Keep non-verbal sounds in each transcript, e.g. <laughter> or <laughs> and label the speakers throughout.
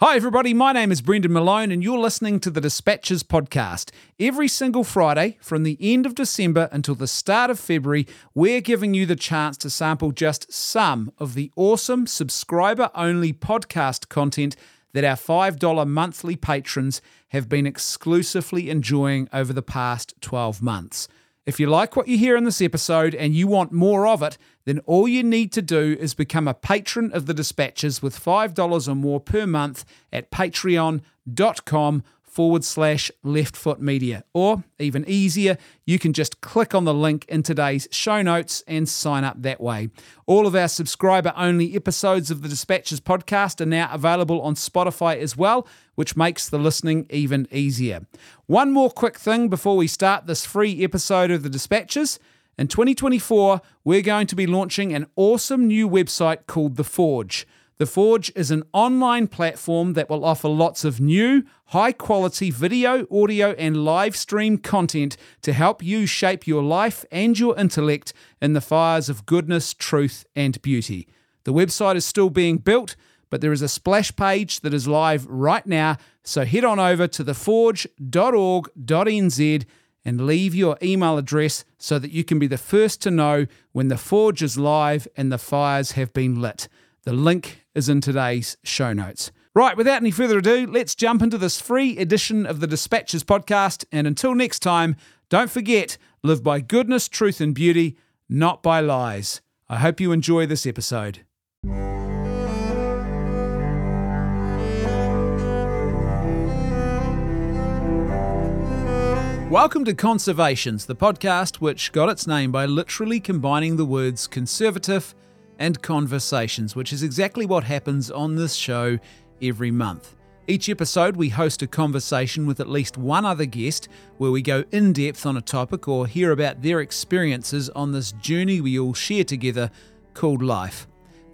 Speaker 1: Hi, everybody. My name is Brendan Malone, and you're listening to the Dispatches podcast. Every single Friday, from the end of December until the start of February, we're giving you the chance to sample just some of the awesome subscriber only podcast content that our $5 monthly patrons have been exclusively enjoying over the past 12 months. If you like what you hear in this episode and you want more of it, then all you need to do is become a patron of the Dispatches with $5 or more per month at patreon.com forward slash left foot media. Or even easier, you can just click on the link in today's show notes and sign up that way. All of our subscriber only episodes of the Dispatches podcast are now available on Spotify as well, which makes the listening even easier. One more quick thing before we start this free episode of the Dispatches. In 2024, we're going to be launching an awesome new website called The Forge. The Forge is an online platform that will offer lots of new, high quality video, audio, and live stream content to help you shape your life and your intellect in the fires of goodness, truth, and beauty. The website is still being built, but there is a splash page that is live right now, so head on over to theforge.org.nz and leave your email address so that you can be the first to know when the Forge is live and the fires have been lit. The link is in today's show notes. Right, without any further ado, let's jump into this free edition of the Dispatches podcast. And until next time, don't forget live by goodness, truth, and beauty, not by lies. I hope you enjoy this episode. Welcome to Conservations, the podcast which got its name by literally combining the words conservative and conversations, which is exactly what happens on this show every month. Each episode, we host a conversation with at least one other guest where we go in depth on a topic or hear about their experiences on this journey we all share together called life.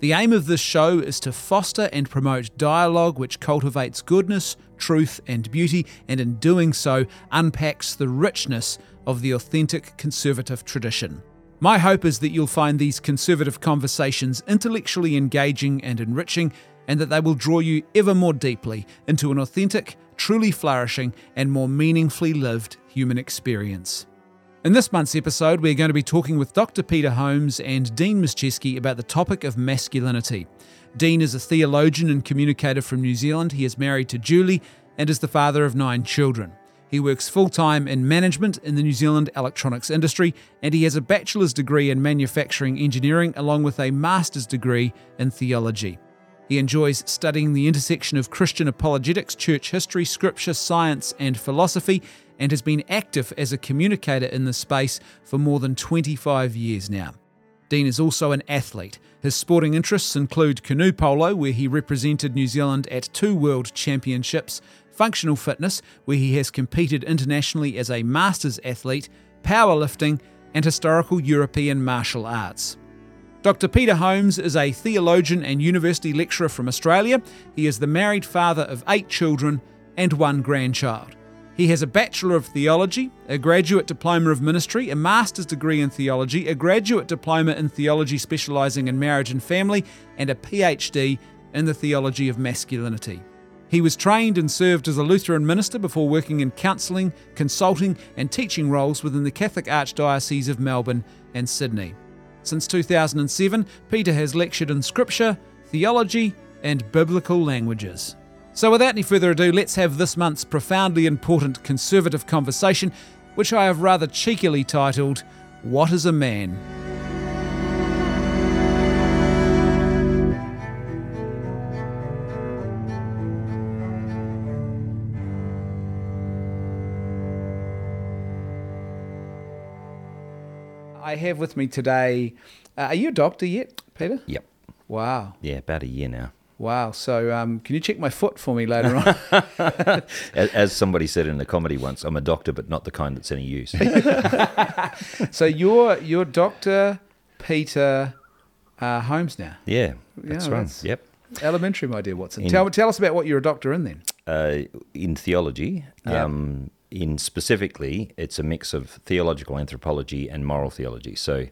Speaker 1: The aim of this show is to foster and promote dialogue which cultivates goodness, truth, and beauty, and in doing so, unpacks the richness of the authentic conservative tradition. My hope is that you'll find these conservative conversations intellectually engaging and enriching, and that they will draw you ever more deeply into an authentic, truly flourishing, and more meaningfully lived human experience. In this month's episode, we're going to be talking with Dr. Peter Holmes and Dean Mischewski about the topic of masculinity. Dean is a theologian and communicator from New Zealand. He is married to Julie and is the father of nine children. He works full time in management in the New Zealand electronics industry, and he has a bachelor's degree in manufacturing engineering along with a master's degree in theology. He enjoys studying the intersection of Christian apologetics, church history, scripture, science, and philosophy, and has been active as a communicator in this space for more than 25 years now. Dean is also an athlete. His sporting interests include canoe polo, where he represented New Zealand at two World Championships, functional fitness, where he has competed internationally as a masters athlete, powerlifting, and historical European martial arts. Dr. Peter Holmes is a theologian and university lecturer from Australia. He is the married father of eight children and one grandchild. He has a Bachelor of Theology, a Graduate Diploma of Ministry, a Master's degree in Theology, a Graduate Diploma in Theology specialising in marriage and family, and a PhD in the Theology of Masculinity. He was trained and served as a Lutheran minister before working in counselling, consulting, and teaching roles within the Catholic Archdiocese of Melbourne and Sydney. Since 2007, Peter has lectured in Scripture, theology, and biblical languages. So, without any further ado, let's have this month's profoundly important conservative conversation, which I have rather cheekily titled, What is a Man? I have with me today. Uh, are you a doctor yet, Peter?
Speaker 2: Yep.
Speaker 1: Wow.
Speaker 2: Yeah, about a year now.
Speaker 1: Wow. So, um, can you check my foot for me later on? <laughs>
Speaker 2: as, as somebody said in a comedy once, I'm a doctor, but not the kind that's any use. <laughs>
Speaker 1: so you're you're Doctor Peter uh, Holmes now.
Speaker 2: Yeah, that's
Speaker 1: Yeah,
Speaker 2: right.
Speaker 1: that's-
Speaker 2: Yep.
Speaker 1: Elementary, my dear Watson.
Speaker 2: In-
Speaker 1: tell tell us about what you're a doctor in then.
Speaker 2: Uh, in theology,
Speaker 1: Yeah.
Speaker 2: um, in specifically, it's a mix of theological anthropology and moral theology. So,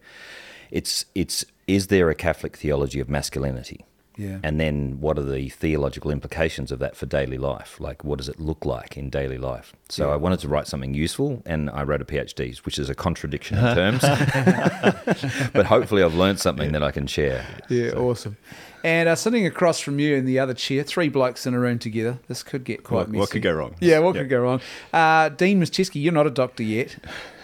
Speaker 2: it's it's is there a Catholic theology of masculinity?
Speaker 1: Yeah.
Speaker 2: And then what are the theological implications of that for daily life? Like, what does it look like in daily life? So
Speaker 1: Yeah.
Speaker 2: I wanted to write something useful, and I wrote a PhD, which is a contradiction in <laughs> terms. <laughs> but hopefully, I've learned something that I can share.
Speaker 1: Yeah, awesome. And uh, sitting across from you in the other chair, three blokes in a room together. This could get quite
Speaker 3: What,
Speaker 1: messy.
Speaker 3: what could go wrong?
Speaker 1: Yeah, what
Speaker 3: Yeah.
Speaker 1: could go wrong? Uh, Dean Mischewski, you're not a doctor yet.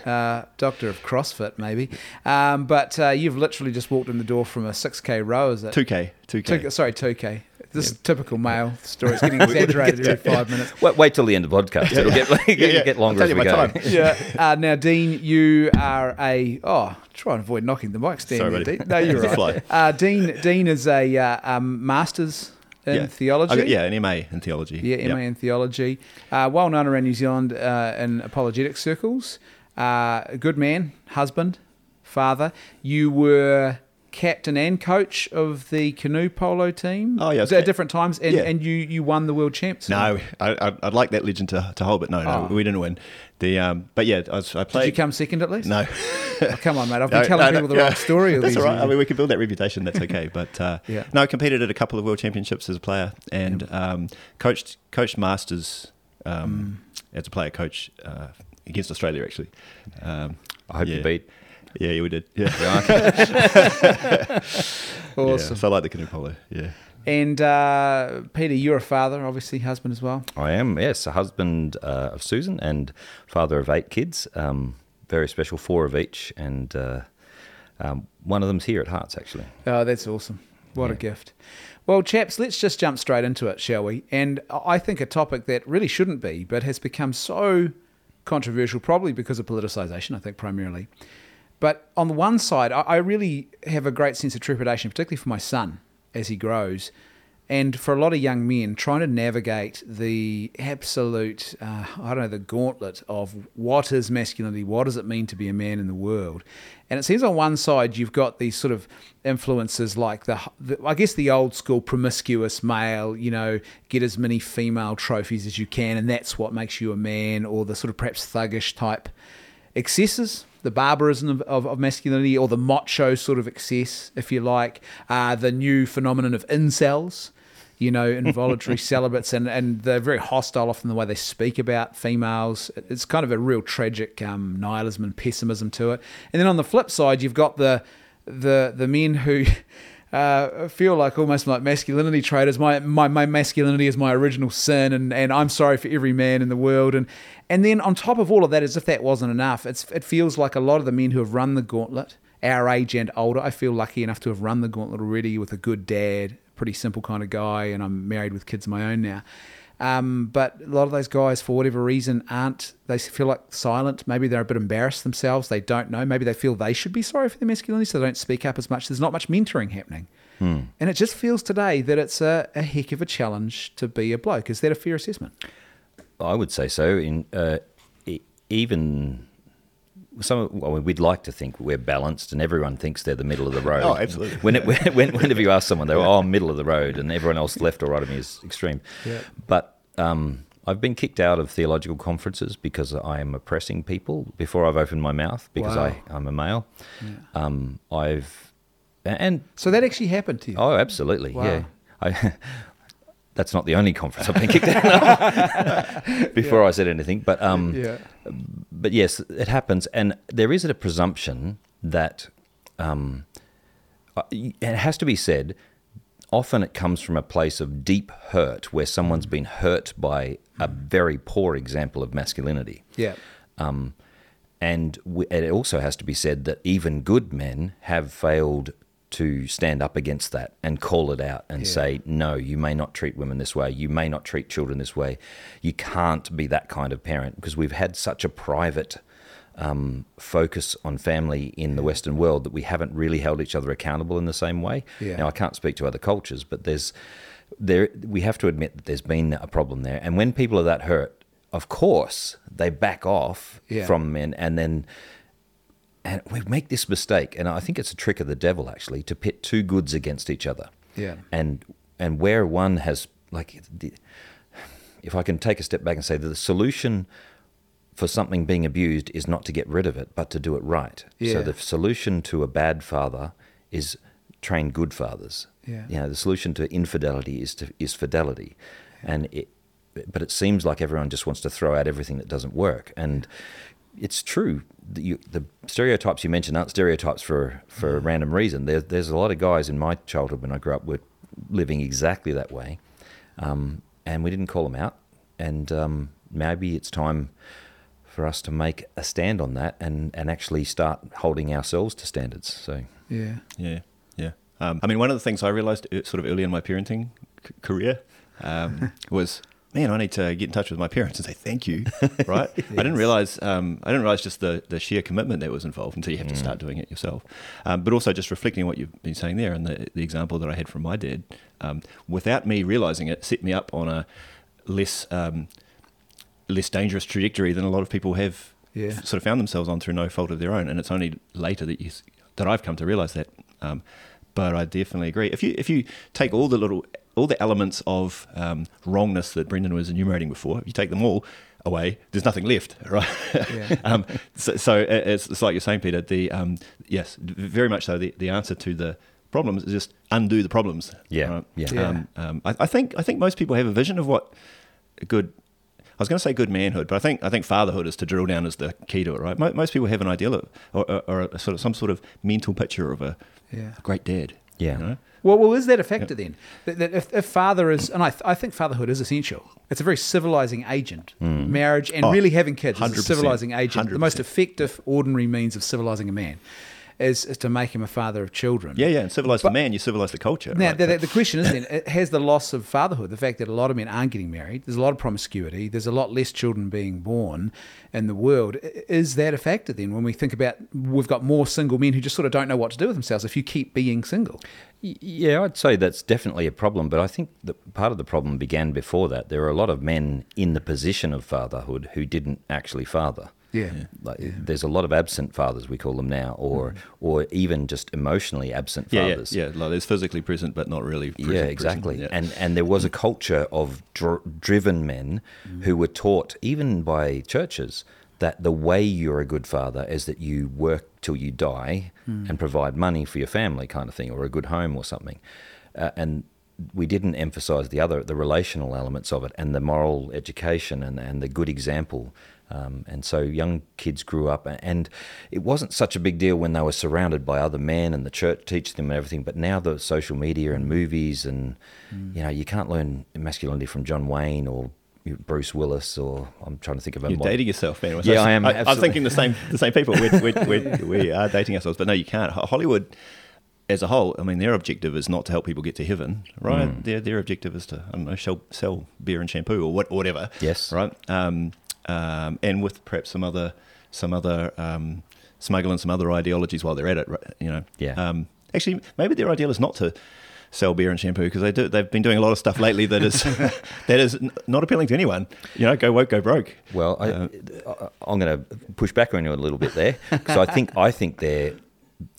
Speaker 1: Uh, doctor of CrossFit, maybe. Um, but uh, you've literally just walked in the door from a 6K row, is it?
Speaker 3: 2K, 2K.
Speaker 1: Two, sorry, 2K. This is typical male story. It's getting <laughs> exaggerated every five minutes.
Speaker 2: Wait, wait till the end of the podcast. It'll get, <laughs> it'll
Speaker 3: yeah.
Speaker 2: get longer
Speaker 3: I'll
Speaker 2: as
Speaker 3: tell
Speaker 2: we
Speaker 3: you
Speaker 2: go.
Speaker 3: my time. <laughs>
Speaker 1: yeah. Uh, now, Dean, you are a oh, try and avoid knocking the mic stand.
Speaker 3: Sorry,
Speaker 1: there. Dean. No, you're
Speaker 3: It's
Speaker 1: right. Uh, Dean, Dean is a uh, um, master's in
Speaker 3: yeah.
Speaker 1: theology.
Speaker 3: I got- yeah, an MA in theology.
Speaker 1: Yeah,
Speaker 3: Yep.
Speaker 1: MA in theology. Uh, well known around New Zealand uh, in apologetic circles. Uh, a good man, husband, father. You were captain and coach of the canoe polo team.
Speaker 3: Oh, yeah,
Speaker 1: at different times, and,
Speaker 3: Yeah.
Speaker 1: and you you won the world champs.
Speaker 3: No, I, I'd, I'd like that legend to, to hold, but no, no,
Speaker 1: Oh.
Speaker 3: we didn't win. The um, but yeah, I, was, I
Speaker 1: Did you come second at least?
Speaker 3: No,
Speaker 1: Oh, come on, mate. I've <laughs> been
Speaker 3: No,
Speaker 1: telling
Speaker 3: no, no,
Speaker 1: people the
Speaker 3: yeah.
Speaker 1: wrong story.
Speaker 3: That's all right.
Speaker 1: years.
Speaker 3: I mean, we can build that reputation. That's okay. <laughs> But uh,
Speaker 1: Yeah.
Speaker 3: no, I competed at a couple of world championships as a player and um, coached coached masters um,
Speaker 1: Mm.
Speaker 3: as a player coach uh, against Australia actually. Um,
Speaker 2: I hope
Speaker 3: yeah.
Speaker 2: you beat.
Speaker 3: Yeah, yeah, we did. Yeah,
Speaker 2: Yeah, <laughs> <laughs>
Speaker 1: awesome.
Speaker 3: Yeah, so I like the canoe polo. Yeah.
Speaker 1: And uh, Peter, you're a father, obviously, husband as well.
Speaker 2: I am, yes, a husband uh, of Susan and father of eight kids. Um, very special, four of each, and uh, um, one of them's here at Hearts, actually.
Speaker 1: Oh, that's awesome. What a gift. Well, chaps, let's just jump straight into it, shall we? And I think a topic that really shouldn't be, but has become so controversial, probably because of politicization, I think primarily. But on the one side, I I really have a great sense of trepidation, particularly for my son as he grows. And for a lot of young men, trying to navigate the absolute, uh, I don't know, the gauntlet of what is masculinity, what does it mean to be a man in the world. And it seems on one side you've got these sort of influences like the, the I guess the old school promiscuous male, you know, get as many female trophies as you can, and that's what makes you a man, or the sort of perhaps thuggish type excesses, the barbarism of, of, of masculinity, or the macho sort of excess, if you like, uh, the new phenomenon of incels, you know, involuntary <laughs> celibates, and, and they're very hostile often the way they speak about females. It's kind of a real tragic um, nihilism and pessimism to it. And then on the flip side, you've got the the the men who. <laughs> Uh, feel like almost like masculinity traders. My, my my masculinity is my original sin, and, and I'm sorry for every man in the world. And and then on top of all of that, as if that wasn't enough, it's it feels like a lot of the men who have run the gauntlet, our age and older. I feel lucky enough to have run the gauntlet already with a good dad, pretty simple kind of guy, and I'm married with kids of my own now. Um, but a lot of those guys, for whatever reason, aren't. They feel like silent. Maybe they're a bit embarrassed themselves. They don't know. Maybe they feel they should be sorry for their masculinity, so they don't speak up as much. There's not much mentoring happening. And it just feels today that it's a, a heck of a challenge to be a bloke. Is that a fair assessment?
Speaker 2: I would say so. In uh, e- even some, well, we'd like to think we're balanced, and everyone thinks they're the middle of the road.
Speaker 3: Oh, absolutely.
Speaker 2: When it, <laughs> when, whenever you ask someone, they're oh middle of the road, and everyone else left or right of me is extreme.
Speaker 1: Yeah.
Speaker 2: But um, I've been kicked out of theological conferences because I am oppressing people before I've opened my mouth because
Speaker 1: Wow.
Speaker 2: I, I'm a male. Um, I've and
Speaker 1: So that actually happened to you.
Speaker 2: Oh, absolutely.
Speaker 1: Wow.
Speaker 2: Yeah. I, <laughs> that's not the only conference I've been kicked out of <laughs> before I said anything. But um,
Speaker 1: yeah.
Speaker 2: but yes, it happens, and there is a presumption that um, uh, it has to be said. Often it comes from a place of deep hurt, where someone's been hurt by a very poor example of masculinity.
Speaker 1: Yeah.
Speaker 2: Um, and we, and it also has to be said that even good men have failed to stand up against that and call it out and
Speaker 1: Yeah.
Speaker 2: say, no, you may not treat women this way. You may not treat children this way. You can't be that kind of parent because we've had such a private um, focus on family in the Western world that we haven't really held each other accountable in the same way.
Speaker 1: Yeah.
Speaker 2: Now, I can't speak to other cultures, but there's there we have to admit that there's been a problem there. And when people are that hurt, of course, they back off
Speaker 1: Yeah.
Speaker 2: from men and then and we make this mistake and I think it's a trick of the devil actually to pit two goods against each other.
Speaker 1: Yeah.
Speaker 2: And and where one has like the, if I can take a step back and say that the solution for something being abused is not to get rid of it, but to do it right.
Speaker 1: Yeah.
Speaker 2: So the solution to a bad father is train good fathers.
Speaker 1: Yeah.
Speaker 2: You know, the solution to infidelity is to is fidelity, and it. But it seems like everyone just wants to throw out everything that doesn't work, and it's true. The, you, the stereotypes you mentioned aren't stereotypes for for a random reason. There, there's a lot of guys in my childhood when I grew up were living exactly that way, um, and we didn't call them out. And um, maybe it's time for us to make a stand on that and, and actually start holding ourselves to standards. So
Speaker 1: Yeah.
Speaker 3: Yeah, yeah. Um, I mean, one of the things I realized uh, sort of early in my parenting c- career um, <laughs> was, man, I need to get in touch with my parents and say thank you. <laughs> Right? I didn't realize, um, I didn't realize just the the sheer commitment that was involved until you have to start doing it yourself. Um, but also just reflecting what you've been saying there and the the example that I had from my dad, um, without me realizing it, set me up on a less um, less dangerous trajectory than a lot of people have
Speaker 1: Yeah.
Speaker 3: sort of found themselves on through no fault of their own. And it's only later that you that I've come to realize that. Um, but I definitely agree. If you if you take all the little all the elements of um, wrongness that Brendan was enumerating before, if you take them all away, there's nothing left, <laughs> right?
Speaker 1: Yeah.
Speaker 3: um, so, so it's, it's like you're saying, Peter. The um, yes, very much so. The, the answer to the problems is just undo the problems.
Speaker 2: Yeah,
Speaker 3: right?
Speaker 2: yeah.
Speaker 1: Yeah.
Speaker 3: Um, um, I, I think I think most people have a vision of what good. I was going to say good manhood, but I think I think fatherhood is to drill down as the key to it, right? Mo- Most people have an ideal of, or, or, or a sort of some sort of mental picture of a,
Speaker 1: Yeah.
Speaker 3: a great dad.
Speaker 2: Yeah.
Speaker 3: you know?
Speaker 1: Well, well, is that a factor then? That, that if, if father is, and I, th- I think fatherhood is essential. It's a very civilizing agent. Marriage and
Speaker 3: Oh,
Speaker 1: really having kids is a
Speaker 3: 100%,
Speaker 1: civilizing agent. The most effective, ordinary means of civilizing a man is, is to make him a father of children.
Speaker 3: Yeah, yeah. And civilize the man, you civilize the culture.
Speaker 1: Now,
Speaker 3: right?
Speaker 1: the, the question is then, <laughs> it has the loss of fatherhood, the fact that a lot of men aren't getting married, there's a lot of promiscuity, there's a lot less children being born in the world. Is that a factor then when we think about we've got more single men who just sort of don't know what to do with themselves if you keep being single?
Speaker 2: Yeah, I'd say that's definitely a problem, but I think that part of the problem began before that. There were a lot of men in the position of fatherhood who didn't actually father.
Speaker 1: Yeah.
Speaker 2: Like there's a lot of absent fathers we call them now, or mm-hmm. or even just emotionally absent
Speaker 3: yeah, yeah,
Speaker 2: fathers.
Speaker 3: yeah. Like there's physically present, but not really. Present,
Speaker 2: Yeah,
Speaker 3: present.
Speaker 2: exactly.
Speaker 3: Yeah.
Speaker 2: And and there was a culture of dr- driven men mm-hmm. who were taught, even by churches, that the way you're a good father is that you work till you die mm. and provide money for your family, kind of thing, or a good home or something. Uh, and we didn't emphasize the other, the relational elements of it, and the moral education and and the good example. Um, and so young kids grew up, and it wasn't such a big deal when they were surrounded by other men and the church teach them and everything. But now the social media and movies, and you know, you can't learn masculinity from John Wayne or Bruce Willis, or I'm trying to think of a
Speaker 3: You're
Speaker 2: modern-
Speaker 3: dating yourself, man.
Speaker 2: Yeah, I am,
Speaker 3: I, am thinking the same. The same people. We're, we're, we're, <laughs> we are dating ourselves, but no, you can't. Hollywood, as a whole, I mean, their objective is not to help people get to heaven, right?
Speaker 2: Hmm.
Speaker 3: Their their objective is to I don't know, sell, sell beer and shampoo or what, whatever.
Speaker 2: Yes.
Speaker 3: right. Um, um, and with perhaps some other some other um, smuggling some other ideologies while they're at it. You know.
Speaker 2: Yeah.
Speaker 3: Um, actually, maybe their ideal is not to sell beer and shampoo because they do. They've been doing a lot of stuff lately that is <laughs> that is not appealing to anyone. You know, go woke, go broke.
Speaker 2: Well, I,
Speaker 3: Uh,
Speaker 2: I, I'm going to push back on you a little bit there because I think <laughs> I think they're,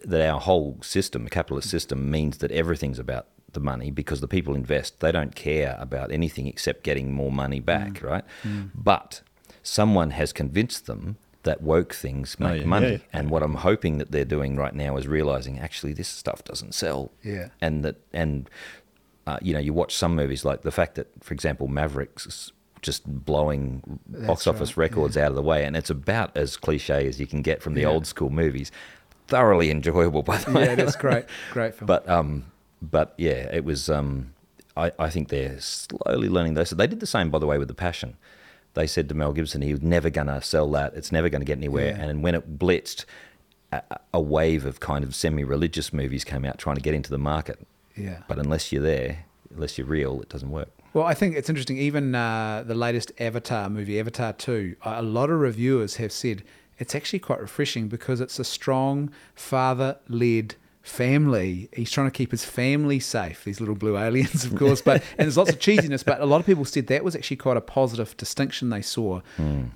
Speaker 2: that our whole system, the capitalist system, means that everything's about the money because the people invest. They don't care about anything except getting more money back,
Speaker 3: Mm.
Speaker 2: right? But someone has convinced them that woke things
Speaker 3: Oh,
Speaker 2: make
Speaker 3: yeah,
Speaker 2: money,
Speaker 3: yeah, yeah.
Speaker 2: and what I'm hoping that they're doing right now is realizing actually this stuff doesn't sell.
Speaker 1: Yeah.
Speaker 2: and that and uh, you know you watch some movies like the fact that, for example, Mavericks just blowing box
Speaker 1: That's
Speaker 2: office
Speaker 1: right,
Speaker 2: records out of the way, and it's about as cliche as you can get from the old school movies. Thoroughly enjoyable, by the way.
Speaker 1: Yeah, that's great. <laughs> Great film.
Speaker 2: But um, but yeah, it was. Um, I I think they're slowly learning this. They did the same, by the way, with the Passion. They said to Mel Gibson he was never going to sell that. It's never going to get anywhere.
Speaker 1: Yeah.
Speaker 2: And when it blitzed, a, a wave of kind of semi-religious movies came out trying to get into the market.
Speaker 1: yeah.
Speaker 2: But unless you're there, unless you're real, it doesn't work.
Speaker 1: Well, I think it's interesting. Even uh, the latest Avatar movie, Avatar 2, a lot of reviewers have said it's actually quite refreshing because it's a strong father led family. He's trying to keep his family safe, these little blue aliens, of course. But And there's lots of cheesiness, but a lot of people said that was actually quite a positive distinction they saw.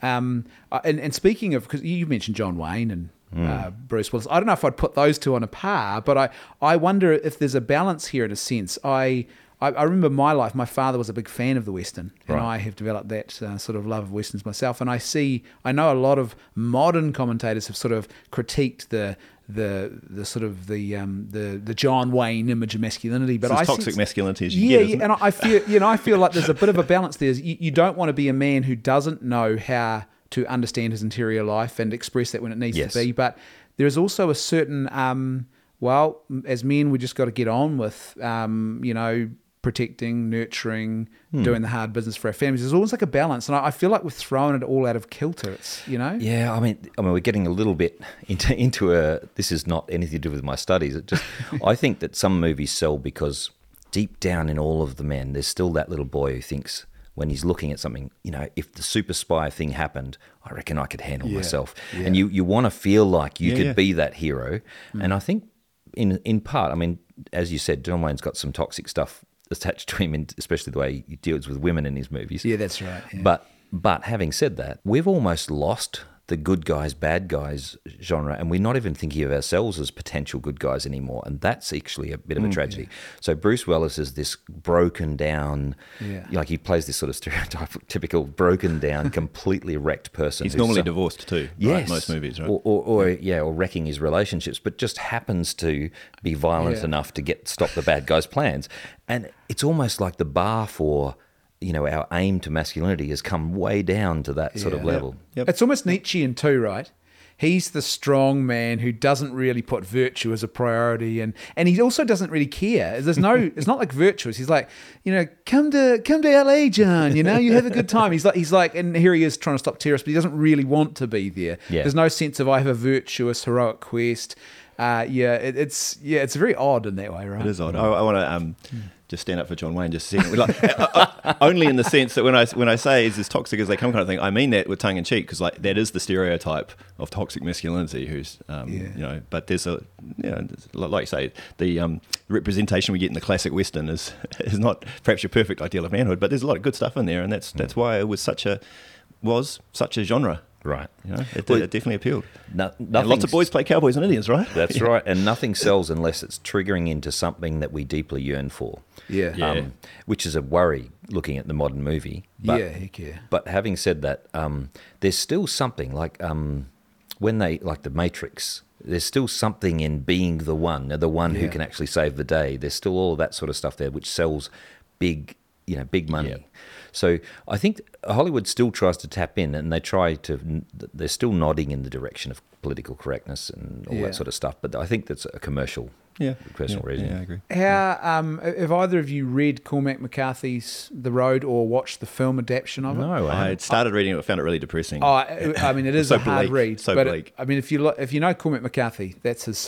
Speaker 1: Um, uh, and, and speaking of, because you mentioned John Wayne and uh, Bruce Willis. I don't know if I'd put those two on a par, but I, I wonder if there's a balance here in a sense. I I, I remember my life. My father was a big fan of the western, and
Speaker 2: Right.
Speaker 1: I have developed that uh, sort of love of westerns myself. And I see, I know a lot of modern commentators have sort of critiqued the the the sort of the um, the the John Wayne image of masculinity. But I
Speaker 3: toxic masculinity as you
Speaker 1: yeah, yeah, and? I feel you know I feel like there's a bit of a balance there. You, you don't want to be a man who doesn't know how to understand his interior life and express that when it needs
Speaker 2: Yes.
Speaker 1: to be. But there is also a certain um, well, as men, we just got to get on with um, you know protecting, nurturing,
Speaker 2: Hmm.
Speaker 1: doing the hard business for our families. There's always like a balance, and I, I feel like we're throwing it all out of kilter. It's you know.
Speaker 2: Yeah, I mean, I mean, we're getting a little bit into into a. This is not anything to do with my studies. It just, <laughs> I think that some movies sell because deep down in all of the men, there's still that little boy who thinks when he's looking at something, you know, if the super spy thing happened, I reckon I could handle
Speaker 1: Yeah,
Speaker 2: myself.
Speaker 1: yeah.
Speaker 2: And you you want to feel like you
Speaker 3: Yeah,
Speaker 2: could be that hero. And I think in in part, I mean, as you said, John Wayne's got some toxic stuff attached to him, and especially the way he deals with women in his movies.
Speaker 1: Yeah, that's right. yeah.
Speaker 2: But but having said that, we've almost lost the good guys, bad guys genre, and we're not even thinking of ourselves as potential good guys anymore. And that's actually a bit
Speaker 1: Mm,
Speaker 2: of a tragedy. So Bruce Willis is this broken down,
Speaker 1: Yeah.
Speaker 2: like he plays this sort of stereotypical typical broken down, <laughs> completely wrecked person.
Speaker 3: He's normally
Speaker 2: some-
Speaker 3: divorced too.
Speaker 2: Yes,
Speaker 3: Right? Most movies, right?
Speaker 2: Or, or, or yeah, or wrecking his relationships, but just happens to be violent
Speaker 1: Yeah.
Speaker 2: enough to get stop the bad guy's plans. And it's almost like the bar for you know our aim to masculinity has come way down to that sort of
Speaker 1: Yeah.
Speaker 2: level.
Speaker 3: Yep.
Speaker 1: It's almost Nietzschean too, right? He's the strong man who doesn't really put virtue as a priority, and, and he also doesn't really care. There's no, <laughs> it's not like virtuous. He's like, you know, come to come to LA, John. You know, you have a good time. He's like, he's like, and here he is trying to stop terrorists, but he doesn't really want to be there.
Speaker 2: Yeah.
Speaker 1: There's no sense of I have a virtuous heroic quest. Uh, yeah, it, it's yeah, it's very odd in that way, right?
Speaker 3: It is odd. I, I want to um, just stand up for John Wayne just a second. Like, <laughs> uh, uh, only in the sense that when I when I say is as toxic as they come kind of thing, I mean that with tongue in cheek because like that is the stereotype of toxic masculinity. Who's um,
Speaker 1: Yeah.
Speaker 3: you know, but there's a you know, like you say, the um, representation we get in the classic western is <laughs> is not perhaps your perfect ideal of manhood, but there's a lot of good stuff in there, and that's that's why it was such a was such a genre.
Speaker 2: Right.
Speaker 3: You know, it,
Speaker 2: Well,
Speaker 3: it definitely appealed.
Speaker 2: No,
Speaker 3: lots of boys play cowboys and Indians, right?
Speaker 2: That's right, and <laughs> nothing sells unless it's triggering into something that we deeply yearn for.
Speaker 1: Yeah.
Speaker 3: Yeah.
Speaker 2: Um, which is a worry looking at the modern movie. But,
Speaker 1: yeah, heck yeah.
Speaker 2: But having said that, um, there's still something like um, when they like the Matrix. There's still something in being the one, the one who can actually save the day. There's still all of that sort of stuff there, which sells big, you know, big money. So I think Hollywood still tries to tap in, and they try to. They're still nodding in the direction of political correctness and all
Speaker 1: Yeah.
Speaker 2: that sort of stuff. But I think that's a commercial,
Speaker 3: Yeah,
Speaker 2: personal
Speaker 3: yeah,
Speaker 2: reason.
Speaker 3: Yeah, I agree.
Speaker 1: How um, have either of you read Cormac McCarthy's The Road or watched the film adaptation of it?
Speaker 2: No, I
Speaker 3: I had started reading it, I found it really depressing.
Speaker 1: Oh, I I <laughs> mean, it is
Speaker 3: So
Speaker 1: a hard
Speaker 3: bleak,
Speaker 1: read.
Speaker 3: so
Speaker 1: but
Speaker 3: bleak.
Speaker 1: I mean, if you look, if you know Cormac McCarthy, that's his.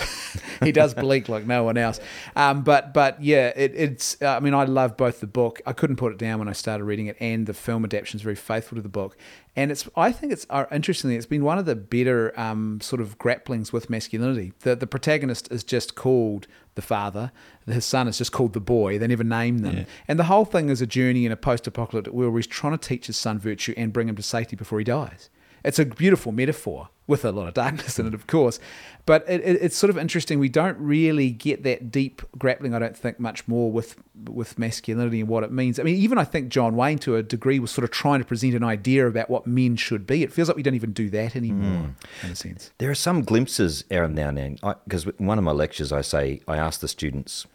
Speaker 1: he does bleak like no one else. Um, but but yeah, it, it's. uh, I mean, I love both the book. I couldn't put it down when I started reading it, and the film adaptation is very faithful to the book. And it's. I think it's uh, interestingly, it's been one of the better um, sort of grapplings with masculinity. The the protagonist is just called the father. His son is just called the boy. They never name them.
Speaker 3: Yeah.
Speaker 1: And the whole thing is a journey in a post-apocalyptic world where he's trying to teach his son virtue and bring him to safety before he dies. It's a beautiful metaphor with a lot of darkness in it, of course. But it, it, it's sort of interesting. We don't really get that deep grappling, I don't think, much more with with masculinity and what it means. I mean, even I think John Wayne, to a degree, was sort of trying to present an idea about what men should be. It feels like we don't even do that anymore, hmm. in a sense.
Speaker 2: There are some glimpses every now and then. Because one of my lectures, I say I ask the students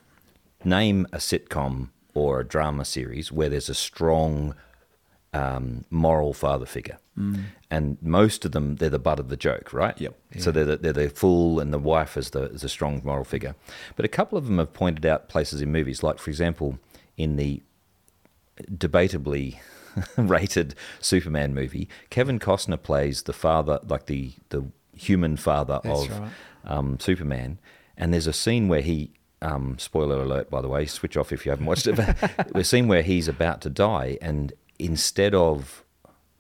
Speaker 2: name a sitcom or a drama series where there's a strong um, moral father figure, and most of them they're the butt of the joke, right?
Speaker 3: Yep.
Speaker 2: So they're the, they're the fool, and the wife is the is a strong moral figure. But a couple of them have pointed out places in movies, like for example, in the debatably <laughs> rated Superman movie, Kevin Costner plays the father, like the the human father
Speaker 1: That's
Speaker 2: of
Speaker 1: right.
Speaker 2: um, Superman, and there's a scene where he. Um, spoiler alert, by the way, switch off if you haven't watched it. But <laughs> a scene where he's about to die, and instead of,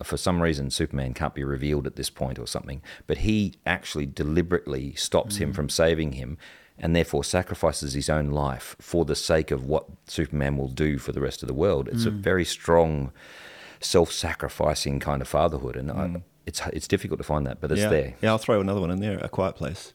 Speaker 2: for some reason, Superman can't be revealed at this point or something, but he actually deliberately stops him mm. from saving him, and therefore sacrifices his own life for the sake of what Superman will do for the rest of the world. It's a mm. very strong, self-sacrificing kind of fatherhood, and I, it's it's difficult to find that, but it's
Speaker 3: yeah.
Speaker 2: there.
Speaker 3: Yeah, I'll throw another one in there. A Quiet Place.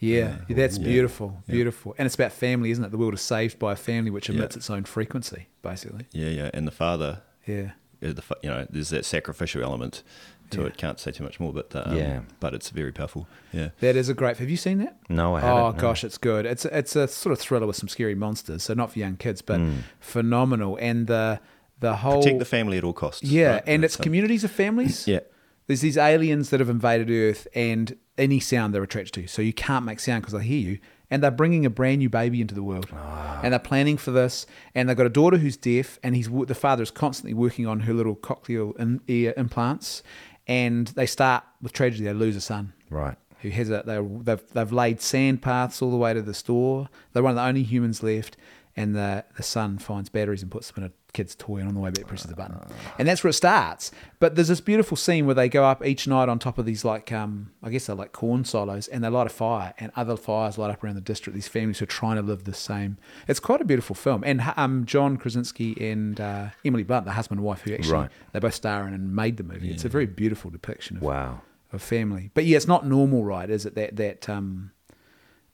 Speaker 1: Yeah, that's
Speaker 3: Yeah.
Speaker 1: beautiful,
Speaker 3: Yeah.
Speaker 1: beautiful. And it's about family, isn't it? The world is saved by a family which
Speaker 3: Yeah.
Speaker 1: emits its own frequency, basically.
Speaker 3: Yeah, yeah. And the father,
Speaker 1: Yeah.
Speaker 3: the you know there's that sacrificial element to
Speaker 1: Yeah.
Speaker 3: it. Can't say too much more, but um,
Speaker 2: Yeah.
Speaker 3: but it's very powerful. Yeah.
Speaker 1: That is a great. Have you seen that?
Speaker 2: No, I haven't.
Speaker 1: Oh
Speaker 2: no.
Speaker 1: gosh, it's good. It's it's a sort of thriller with some scary monsters, so not for young kids, but
Speaker 2: Hmm.
Speaker 1: phenomenal. And the the whole
Speaker 3: Protect the family at all costs.
Speaker 1: yeah,
Speaker 3: right?
Speaker 1: and it's
Speaker 3: So-
Speaker 1: communities of families.
Speaker 3: Yeah.
Speaker 1: There's these aliens that have invaded Earth, and any sound they're attracted to. So you can't make sound because they hear you. And they're bringing a brand new baby into the world,
Speaker 2: Ah.
Speaker 1: and they're planning for this. And they've got a daughter who's deaf, and he's the father is constantly working on her little cochlear in, ear implants. And they start with tragedy. They lose a son
Speaker 2: Right.
Speaker 1: who has a they they've they've laid sand paths all the way to the store. They're one of the only humans left, and the the son finds batteries and puts them in a kid's toy, and on the way back presses the button, and that's where it starts. But there's this beautiful scene where they go up each night on top of these like um I guess they're like corn silos, and they light a fire, and other fires light up around the district. These families who are trying to live the same. It's quite a beautiful film, and um John Krasinski and uh, Emily Blunt, the husband and wife, who actually
Speaker 2: Right.
Speaker 1: they both star in and made the movie. It's a very beautiful depiction of
Speaker 2: Wow.
Speaker 1: of family. But yeah, it's not normal, right? Is it that that um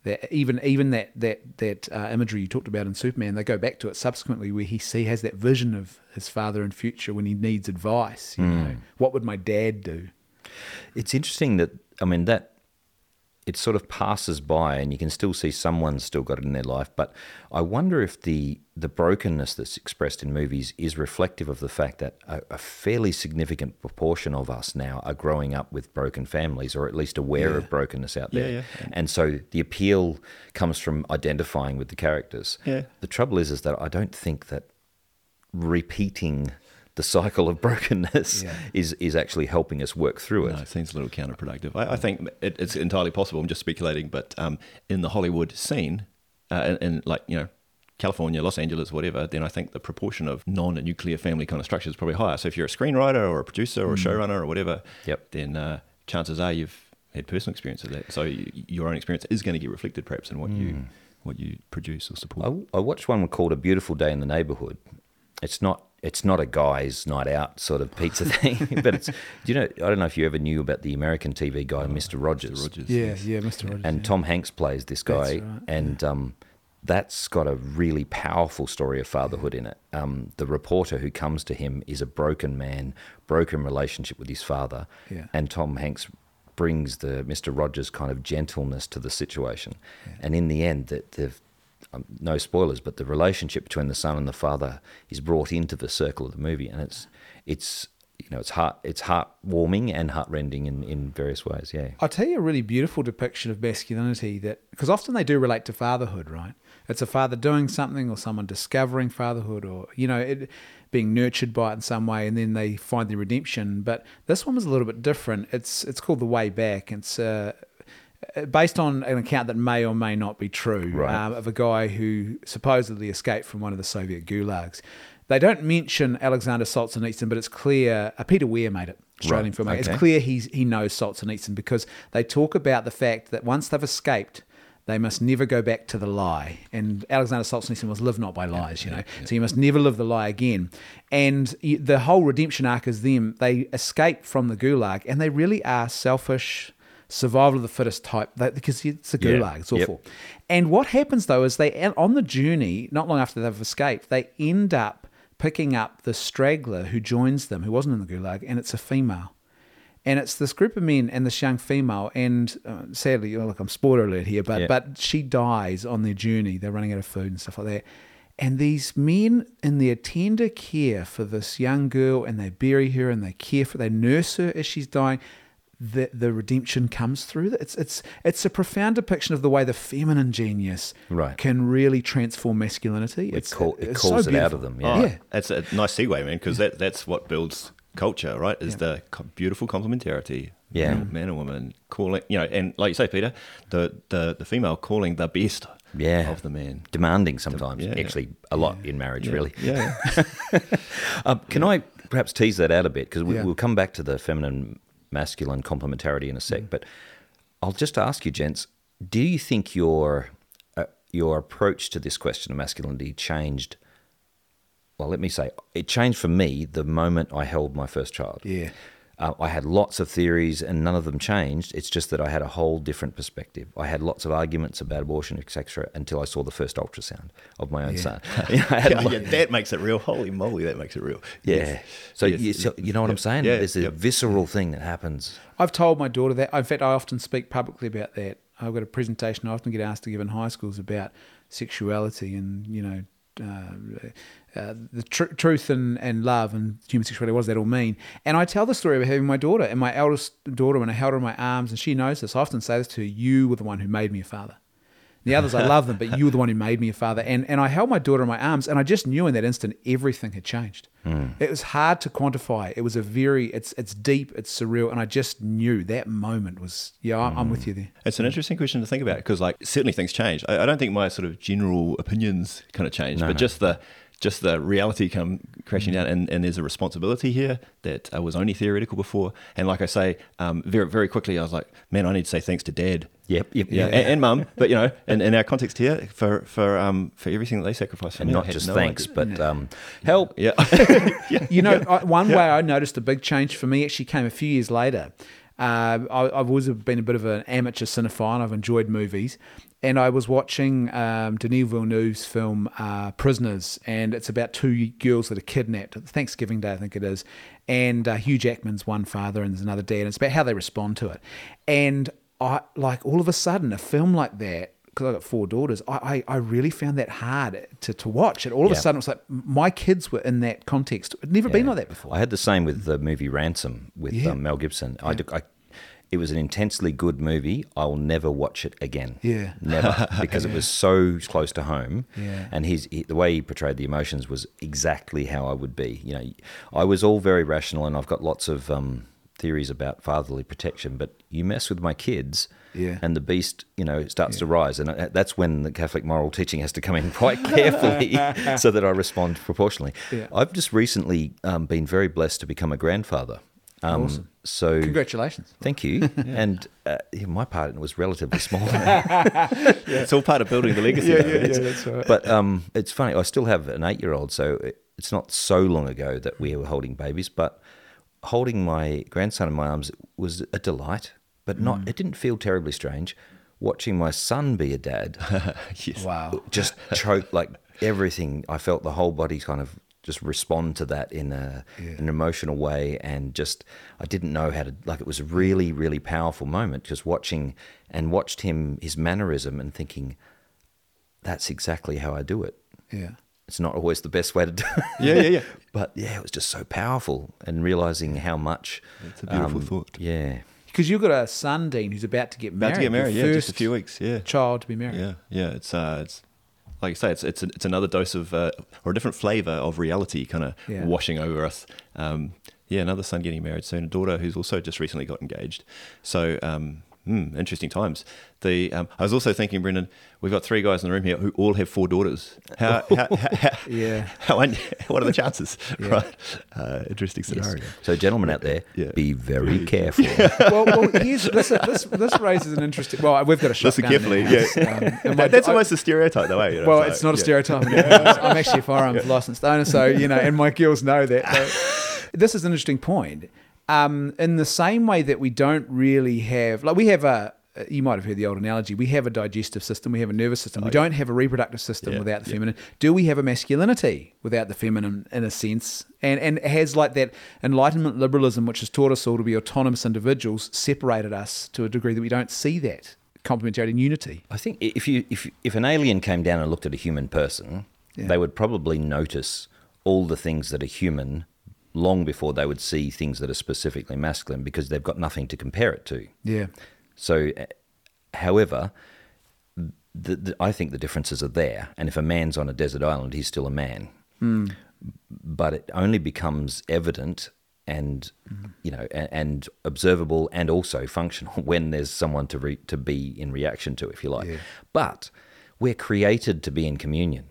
Speaker 1: that even even that that that uh, imagery you talked about in Superman, they go back to it subsequently where he see has that vision of his father in future when he needs advice. You know, what would my dad do?
Speaker 2: It's interesting that I mean that it sort of passes by, and you can still see someone's still got it in their life. But I wonder if the the brokenness that's expressed in movies is reflective of the fact that a, a fairly significant proportion of us now are growing up with broken families, or at least aware of brokenness out there.
Speaker 3: Yeah, yeah.
Speaker 2: And so the appeal comes from identifying with the characters.
Speaker 3: Yeah.
Speaker 2: The trouble is, is that I don't think that repeating the cycle of <laughs> brokenness
Speaker 1: Yeah.
Speaker 2: is is actually helping us work through it.
Speaker 3: No, it seems a little counterproductive. I, I think it, it's entirely possible. I'm just speculating, but um, in the Hollywood scene, uh, in, in like you know California, Los Angeles, whatever, then I think the proportion of non-nuclear family kind of structure is probably higher. So if you're a screenwriter or a producer or a showrunner or whatever,
Speaker 2: Yep.
Speaker 3: then uh, chances are you've had personal experience of that. So your own experience is going to get reflected perhaps in what you what you produce or support.
Speaker 2: I, I watched one called A Beautiful Day in the Neighborhood. It's not it's not a guy's night out sort of pizza <laughs> thing, but it's do you know I don't know if you ever knew about the American TV guy Mr. Rogers.
Speaker 3: Rogers.
Speaker 1: Yeah, yeah, Mr. Rogers.
Speaker 2: And
Speaker 1: yeah.
Speaker 2: Tom Hanks plays this guy,
Speaker 1: right,
Speaker 2: and um, that's got a really powerful story of fatherhood in it. Um, the reporter who comes to him is a broken man, broken relationship with his father,
Speaker 1: Yeah.
Speaker 2: and Tom Hanks brings the Mr. Rogers kind of gentleness to the situation, and in the end, that the um, no spoilers, but the relationship between the son and the father is brought into the circle of the movie, and it's it's you know it's heart it's heartwarming and heartrending in in various ways. Yeah.
Speaker 1: I'll tell you a really beautiful depiction of masculinity that, because often they do relate to fatherhood, right? It's a father doing something or someone discovering fatherhood or, you know, it, being nurtured by it in some way and then they find the redemption. But this one was a little bit different. It's it's called The Way Back. It's uh, based on an account that may or may not be true
Speaker 2: Right.
Speaker 1: um, of a guy who supposedly escaped from one of the Soviet gulags. They don't mention Alexander Solzhenitsyn, but it's clear uh, Peter Weir made it. Australian
Speaker 2: Right,
Speaker 1: filmmaker. It's clear he's, he knows Solzhenitsyn because they talk about the fact that once they've escaped, they must never go back to the lie. And Alexander Solzhenitsyn was live not by lies, you know. So you must never live the lie again. And the whole redemption arc is them. They escape from the gulag and they really are selfish, survival of the fittest type they, because it's a
Speaker 2: Yeah.
Speaker 1: gulag. It's
Speaker 2: Yep.
Speaker 1: awful. And what happens though is they, on the journey, not long after they've escaped, they end up picking up the straggler who joins them, who wasn't in the gulag, and it's a female. And it's this group of men and this young female, and uh, sadly, oh, look, I'm spoiler alert here, but
Speaker 2: Yeah.
Speaker 1: but she dies on their journey. They're running out of food and stuff like that. And these men, in their tender care for this young girl, and they bury her and they care for, they nurse her as she's dying. The the redemption comes through. It's it's it's a profound depiction of the way the feminine genius
Speaker 2: Right.
Speaker 1: can really transform masculinity. It's
Speaker 2: call- it
Speaker 1: it's
Speaker 2: calls
Speaker 1: so
Speaker 2: it out of them,
Speaker 3: Oh,
Speaker 1: yeah.
Speaker 3: that's a nice segue, man, because that, that's what builds culture, right? Is the co- beautiful complementarity.
Speaker 2: Yeah.
Speaker 3: man, man and woman calling, you know, and like you say, Peter, the the, the female calling the best
Speaker 2: Yeah.
Speaker 3: of the man.
Speaker 2: demanding sometimes.
Speaker 3: yeah, yeah.
Speaker 2: Actually, a lot in marriage, really.
Speaker 3: Yeah, <laughs>
Speaker 2: Um, can I perhaps tease that out a bit? Because we,
Speaker 1: Yeah.
Speaker 2: we'll come back to the feminine masculine complementarity in a sec. But I'll just ask you, gents, do you think your uh, your approach to this question of masculinity changed? Well, let me say it changed for me the moment I held my first child.
Speaker 1: Yeah.
Speaker 2: Uh, I had lots of theories, and none of them changed. It's just that I had a whole different perspective. I had lots of arguments about abortion, etc., until I saw the first ultrasound of my own son. <laughs> <laughs> I had
Speaker 3: Yeah, yeah, that makes it real. Holy moly, that makes it real.
Speaker 2: yeah.
Speaker 3: Yes.
Speaker 2: So,
Speaker 3: Yes,
Speaker 2: you, so you know what I'm saying?
Speaker 3: Yeah,
Speaker 2: There's a
Speaker 3: yep.
Speaker 2: visceral thing that happens.
Speaker 1: I've told my daughter that. In fact, I often speak publicly about that. I've got a presentation I often get asked to give in high schools about sexuality and, you know, uh, uh, the tr- truth and, and love and human sexuality. What does that all mean? And I tell the story of having my daughter and my eldest daughter when I held her in my arms, and she knows this. I often say this to her You were the one who made me a father. The others, I love them, but you were the one who made me a father. And, and I held my daughter in my arms, and I just knew in that instant everything had changed. Hmm. It was hard to quantify. It was a very, it's it's deep, it's surreal, and I just knew that moment was, yeah, I'm with hmm. you there.
Speaker 3: It's an interesting question to think about because, like, certainly things change. I, I don't think my sort of general opinions kind of change, but just the just the reality come crashing down, and, and there's a responsibility here that uh, was only theoretical before. And like I say, um, very very quickly, I was like, man, I need to say thanks to Dad.
Speaker 2: Yep, yep,
Speaker 3: Yeah,
Speaker 2: yep.
Speaker 3: And, and Mum, but you know, <laughs> and in our context here, for for um for everything that they sacrificed, for
Speaker 2: And
Speaker 3: me,
Speaker 2: not just
Speaker 3: no
Speaker 2: thanks,
Speaker 3: idea.
Speaker 2: but um, help.
Speaker 3: yeah, <laughs> <laughs>
Speaker 1: You know, I, one way I noticed a big change for me actually came a few years later. Uh, I, I've always been a bit of an amateur cinephile. and I've enjoyed movies, and I was watching um, Denis Villeneuve's film uh, Prisoners, and it's about two girls that are kidnapped. Thanksgiving Day, I think it is, and uh, Hugh Jackman's one father and there's another dad, and it's about how they respond to it. And I like all of a sudden a film like that because I've got four daughters, I, I, I really found that hard to, to watch. And all of a sudden, it was like my kids were in that context. It'd never been like that before.
Speaker 2: I had the same with the movie Ransom with
Speaker 1: Yeah.
Speaker 2: um, Mel Gibson. I, did- I, it was an intensely good movie. I will never watch it again.
Speaker 1: Yeah.
Speaker 2: never, <laughs> because it was so close to home.
Speaker 1: Yeah.
Speaker 2: and his he, the way he portrayed the emotions was exactly how I would be. You know, I was all very rational, and I've got lots of um, theories about fatherly protection. But you mess with my kids.
Speaker 1: Yeah.
Speaker 2: And the beast, you know, starts to rise, and that's when the Catholic moral teaching has to come in <laughs> quite carefully, <laughs> so that I respond proportionally.
Speaker 1: Yeah.
Speaker 2: I've just recently um, been very blessed to become a grandfather. Um,
Speaker 1: Awesome.
Speaker 2: So
Speaker 1: Congratulations.
Speaker 2: Thank you. <laughs> And uh, yeah, my part was relatively small,
Speaker 3: it's all part of building the legacy. though. It's-
Speaker 1: that's right.
Speaker 2: but um, it's funny. I still have an eight-year-old, so it- it's not so long ago that we were holding babies. But holding my grandson in my arms was a delight, but not. Mm. It didn't feel terribly strange. Watching my son be a dad <laughs>
Speaker 3: yes.
Speaker 1: Wow.
Speaker 2: just choked like everything. I felt the whole body kind of just respond to that in a, an emotional way, and just I didn't know how to like. It was a really really powerful moment just watching and watched him his mannerism and thinking, that's exactly how I do it.
Speaker 1: Yeah.
Speaker 2: It's not always the best way to do it.
Speaker 3: Yeah, yeah, yeah. <laughs>
Speaker 2: but yeah, it was just so powerful, and realizing how much.
Speaker 3: It's a beautiful
Speaker 2: um,
Speaker 3: thought.
Speaker 2: Yeah.
Speaker 1: Because you've got a son, Dean, who's about to get married.
Speaker 3: About
Speaker 1: married.
Speaker 3: to get married, yeah, just a few weeks, yeah.
Speaker 1: Child to be married.
Speaker 3: Yeah, yeah. It's uh, it's like I say, it's it's it's another dose of uh, or a different flavour of reality, kind of
Speaker 1: Yeah.
Speaker 3: washing over us. Um, yeah, another son getting married soon, a daughter who's also just recently got engaged. So. Um, Hmm, interesting times. The um, I was also thinking, Brendan, we've got three guys in the room here who all have four daughters. How, <laughs> how, how, how
Speaker 1: Yeah. <laughs>
Speaker 3: How, what are the chances? <laughs> Right. Uh, interesting scenario.
Speaker 2: So, gentlemen out there,
Speaker 3: Yeah.
Speaker 2: be very careful.
Speaker 1: well, well here's, this, this, this raises an interesting. Well, we've got a
Speaker 3: Listen
Speaker 1: shotgun.
Speaker 3: carefully.
Speaker 1: in
Speaker 3: Yeah.
Speaker 1: um, my-
Speaker 3: That- that's
Speaker 1: I-
Speaker 3: almost a stereotype, though. eh? You know,
Speaker 1: Well,
Speaker 3: so,
Speaker 1: it's not a
Speaker 3: yeah.
Speaker 1: stereotype. I'm actually a firearms licensed owner, so you know, and my girls know that. So, this is an interesting point. Um, in the same way that we don't really have, like, we have a. You might have heard the old analogy. We have a digestive system. We have a nervous system. we don't have a reproductive system
Speaker 3: Oh, Yeah,
Speaker 1: without the
Speaker 3: yeah.
Speaker 1: feminine. Do we have a masculinity without the feminine, in a sense? And and has like that Enlightenment liberalism, which has taught us all to be autonomous individuals, separated us to a degree that we don't see that complementarity and unity.
Speaker 2: I think if you if if an alien came down and looked at a human person,
Speaker 1: Yeah.
Speaker 2: they would probably notice all the things that are human long before they would see things that are specifically masculine because they've got nothing to compare it to.
Speaker 1: Yeah.
Speaker 2: So, uh, however, the, the, I think the differences are there. And if a man's on a desert island, he's still a man. But it only becomes evident and you know and, and observable and also functional <laughs> when there's someone to re, to be in reaction to, if you like.
Speaker 1: Yeah.
Speaker 2: But we're created to be in communion,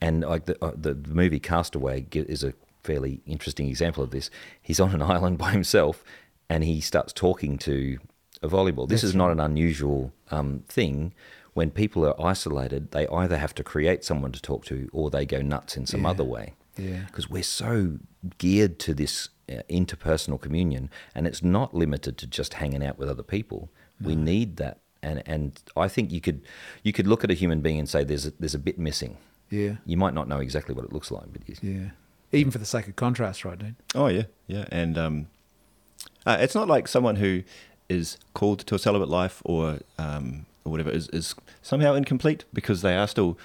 Speaker 2: and like the, uh, the the movie Castaway is a fairly interesting example of this. He's on an <laughs> island by himself, and he starts talking to a volleyball. This is not an unusual um, thing. When people are isolated, they either have to create someone to talk to, or they go nuts in some
Speaker 1: Yeah.
Speaker 2: other way
Speaker 1: Yeah.
Speaker 2: because we're so geared to this uh, interpersonal communion, and it's not limited to just hanging out with other people. We need that, and and I think you could you could look at a human being and say there's a, there's a bit missing.
Speaker 1: Yeah.
Speaker 2: You might not know exactly what it looks like, but you,
Speaker 1: Yeah. Even for the sake of contrast, right, Dean?
Speaker 3: Oh yeah, yeah, and um, uh, it's not like someone who is called to a celibate life or um, or whatever is, is somehow incomplete because they are still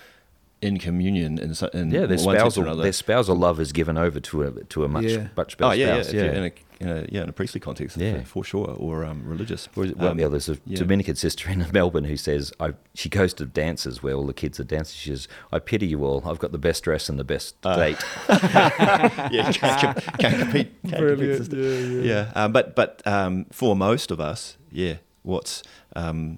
Speaker 3: in communion in, in
Speaker 2: yeah, their
Speaker 3: one sense or
Speaker 2: spousal
Speaker 3: another.
Speaker 2: their spousal love is given over to a to a much
Speaker 1: Yeah.
Speaker 2: much better
Speaker 3: Oh yeah, yeah,
Speaker 2: spouse.
Speaker 3: if you're in a, in a yeah in a priestly context,
Speaker 2: Yeah.
Speaker 3: for, for sure, or um, religious.
Speaker 2: Or is it, well,
Speaker 3: Um,
Speaker 2: yeah, there's a
Speaker 3: yeah.
Speaker 2: Dominican sister in <laughs> Melbourne who says, I, she goes to dances where all the kids are dancing. She says, I pity you all. I've got the best dress and the best
Speaker 3: Uh,
Speaker 2: date. <laughs>
Speaker 3: yeah, can't, can't compete. Can't compete,
Speaker 1: Brilliant.
Speaker 3: sister.
Speaker 1: Yeah,
Speaker 3: yeah. Um, but but um, for most of us, yeah, what's um,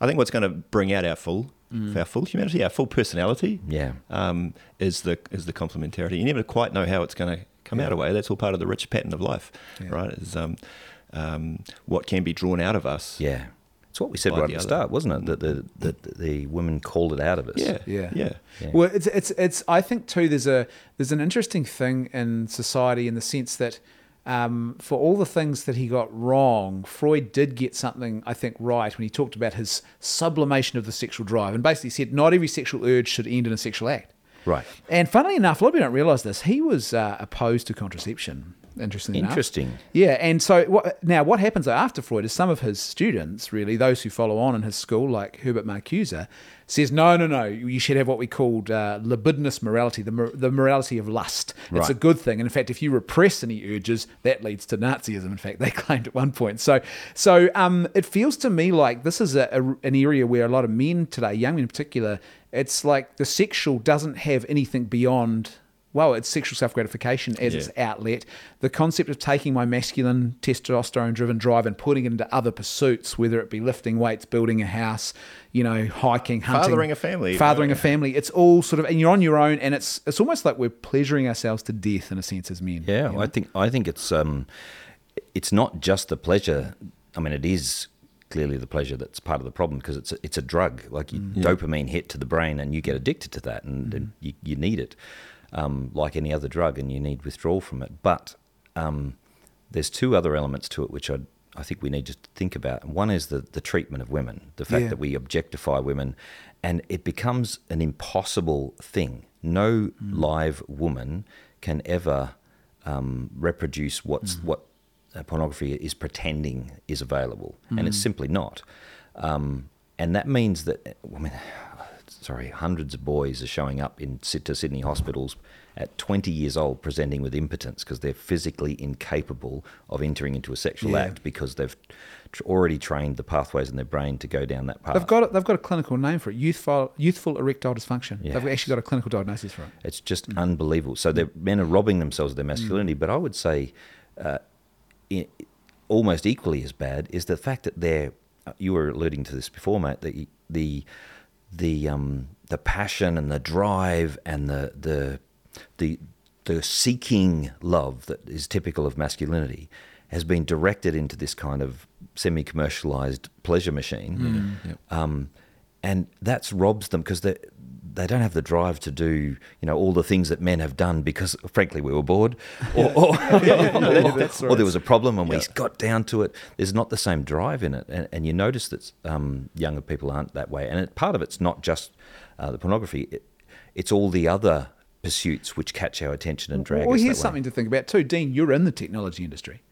Speaker 3: I think what's going to bring out our full our full humanity, our full personality,
Speaker 2: Yeah.
Speaker 3: um, is the is the complementarity. You never quite know how it's going to come out away. That's all part of the rich pattern of life,
Speaker 1: Yeah.
Speaker 3: right? Is um, um, what can be drawn out of us.
Speaker 2: Yeah. It's what we said right at the
Speaker 3: other.
Speaker 2: start, wasn't it? That the, the, the, the women called it out of us.
Speaker 3: Yeah,
Speaker 1: Yeah.
Speaker 3: yeah,
Speaker 2: Yeah.
Speaker 1: Well, it's it's it's. I think too. There's a there's an interesting thing in society in the sense that. Um, for all the things that he got wrong, Freud did get something, I think, right when he talked about his sublimation of the sexual drive and basically said not every sexual urge should end in a sexual act.
Speaker 2: Right.
Speaker 1: And funnily enough, a lot of people don't realise this. He was uh, opposed to contraception. Interestingly enough.
Speaker 2: Interesting.
Speaker 1: Yeah, and so what, now what happens after Freud is some of his students, really those who follow on in his school, like Herbert Marcuse, says no, no, no, you should have what we called uh, libidinous morality, the mor- the morality of lust. It's a good thing, and in fact, if you repress any urges, that leads to Nazism. In fact, <laughs> they claimed at one point. So, so um, it feels to me like this is a, a, an area where a lot of men today, young men in particular, it's like the sexual doesn't have anything beyond well, it's sexual self gratification as its outlet. The concept of taking my masculine, testosterone driven drive and putting it into other pursuits, whether it be lifting weights, building a house, you know, hiking, hunting,
Speaker 3: Fathering a family.
Speaker 1: fathering
Speaker 3: Yeah.
Speaker 1: a family. It's all sort of, and you're on your own, and it's it's almost like we're pleasuring ourselves to death in a sense as men.
Speaker 2: Yeah,
Speaker 1: you know?
Speaker 2: I think I think it's um, it's not just the pleasure. I mean, it is clearly the pleasure that's part of the problem because it's a, it's a drug. Like you, dopamine hit to the brain, and you get addicted to that, and, and you, you need it, um, like any other drug, and you need withdrawal from it. But um, there's two other elements to it which I I think we need to think about. One is the the treatment of women, the fact
Speaker 1: Yeah.
Speaker 2: that we objectify women, and it becomes an impossible thing. No live woman can ever um, reproduce what's what uh, pornography is pretending is available, and it's simply not. Um, and that means that I mean, sorry, hundreds of boys are showing up in to Sydney hospitals at 20 years old presenting with impotence because they're physically incapable of entering into a sexual
Speaker 1: Yeah.
Speaker 2: act because they've tr- already trained the pathways in their brain to go down that path.
Speaker 1: They've got a, they've got a clinical name for it. Youthful youthful erectile dysfunction. They've
Speaker 2: Yes.
Speaker 1: actually got a clinical diagnosis for it.
Speaker 2: It's just unbelievable. So the men are robbing themselves of their masculinity. But I would say, uh, almost equally as bad is the fact that they're. uh, You were alluding to this before, mate. The the the um the passion and the drive and the the the the seeking love that is typical of masculinity has been directed into this kind of semi-commercialized pleasure machine, um, and that's robs them because they don't have the drive to do you know all the things that men have done because frankly we were bored, or, or, <laughs> or- or there was a problem and we got down to it. There's not the same drive in it, and, and you notice that um, younger people aren't that way, and it, part of it's not just uh, the pornography; it, it's all the other pursuits which catch our attention and drag us.
Speaker 1: Well,
Speaker 2: us
Speaker 1: here's something to think about too. Dean, you're in the technology industry.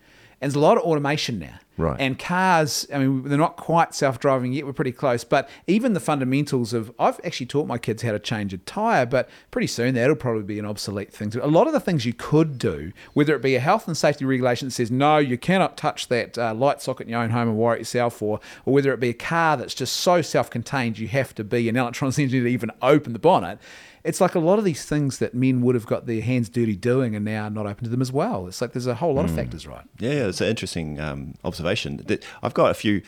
Speaker 1: And there's a lot of automation now.
Speaker 2: Right.
Speaker 1: And cars, I mean, they're not quite self driving yet. We're pretty close. But even the fundamentals of, I've actually taught my kids how to change a tyre, but pretty soon that'll probably be an obsolete thing. A lot of the things you could do, whether it be a health and safety regulation that says, no, you cannot touch that uh, light socket in your own home and wire it yourself for, or whether it be a car that's just so self contained you have to be an electronics engineer to even open the bonnet it's like a lot of these things that men would have got their hands dirty doing and now not open to them as well. It's like there's a whole lot of factors, right?
Speaker 3: Yeah, yeah, it's an interesting um, observation. I've got a few.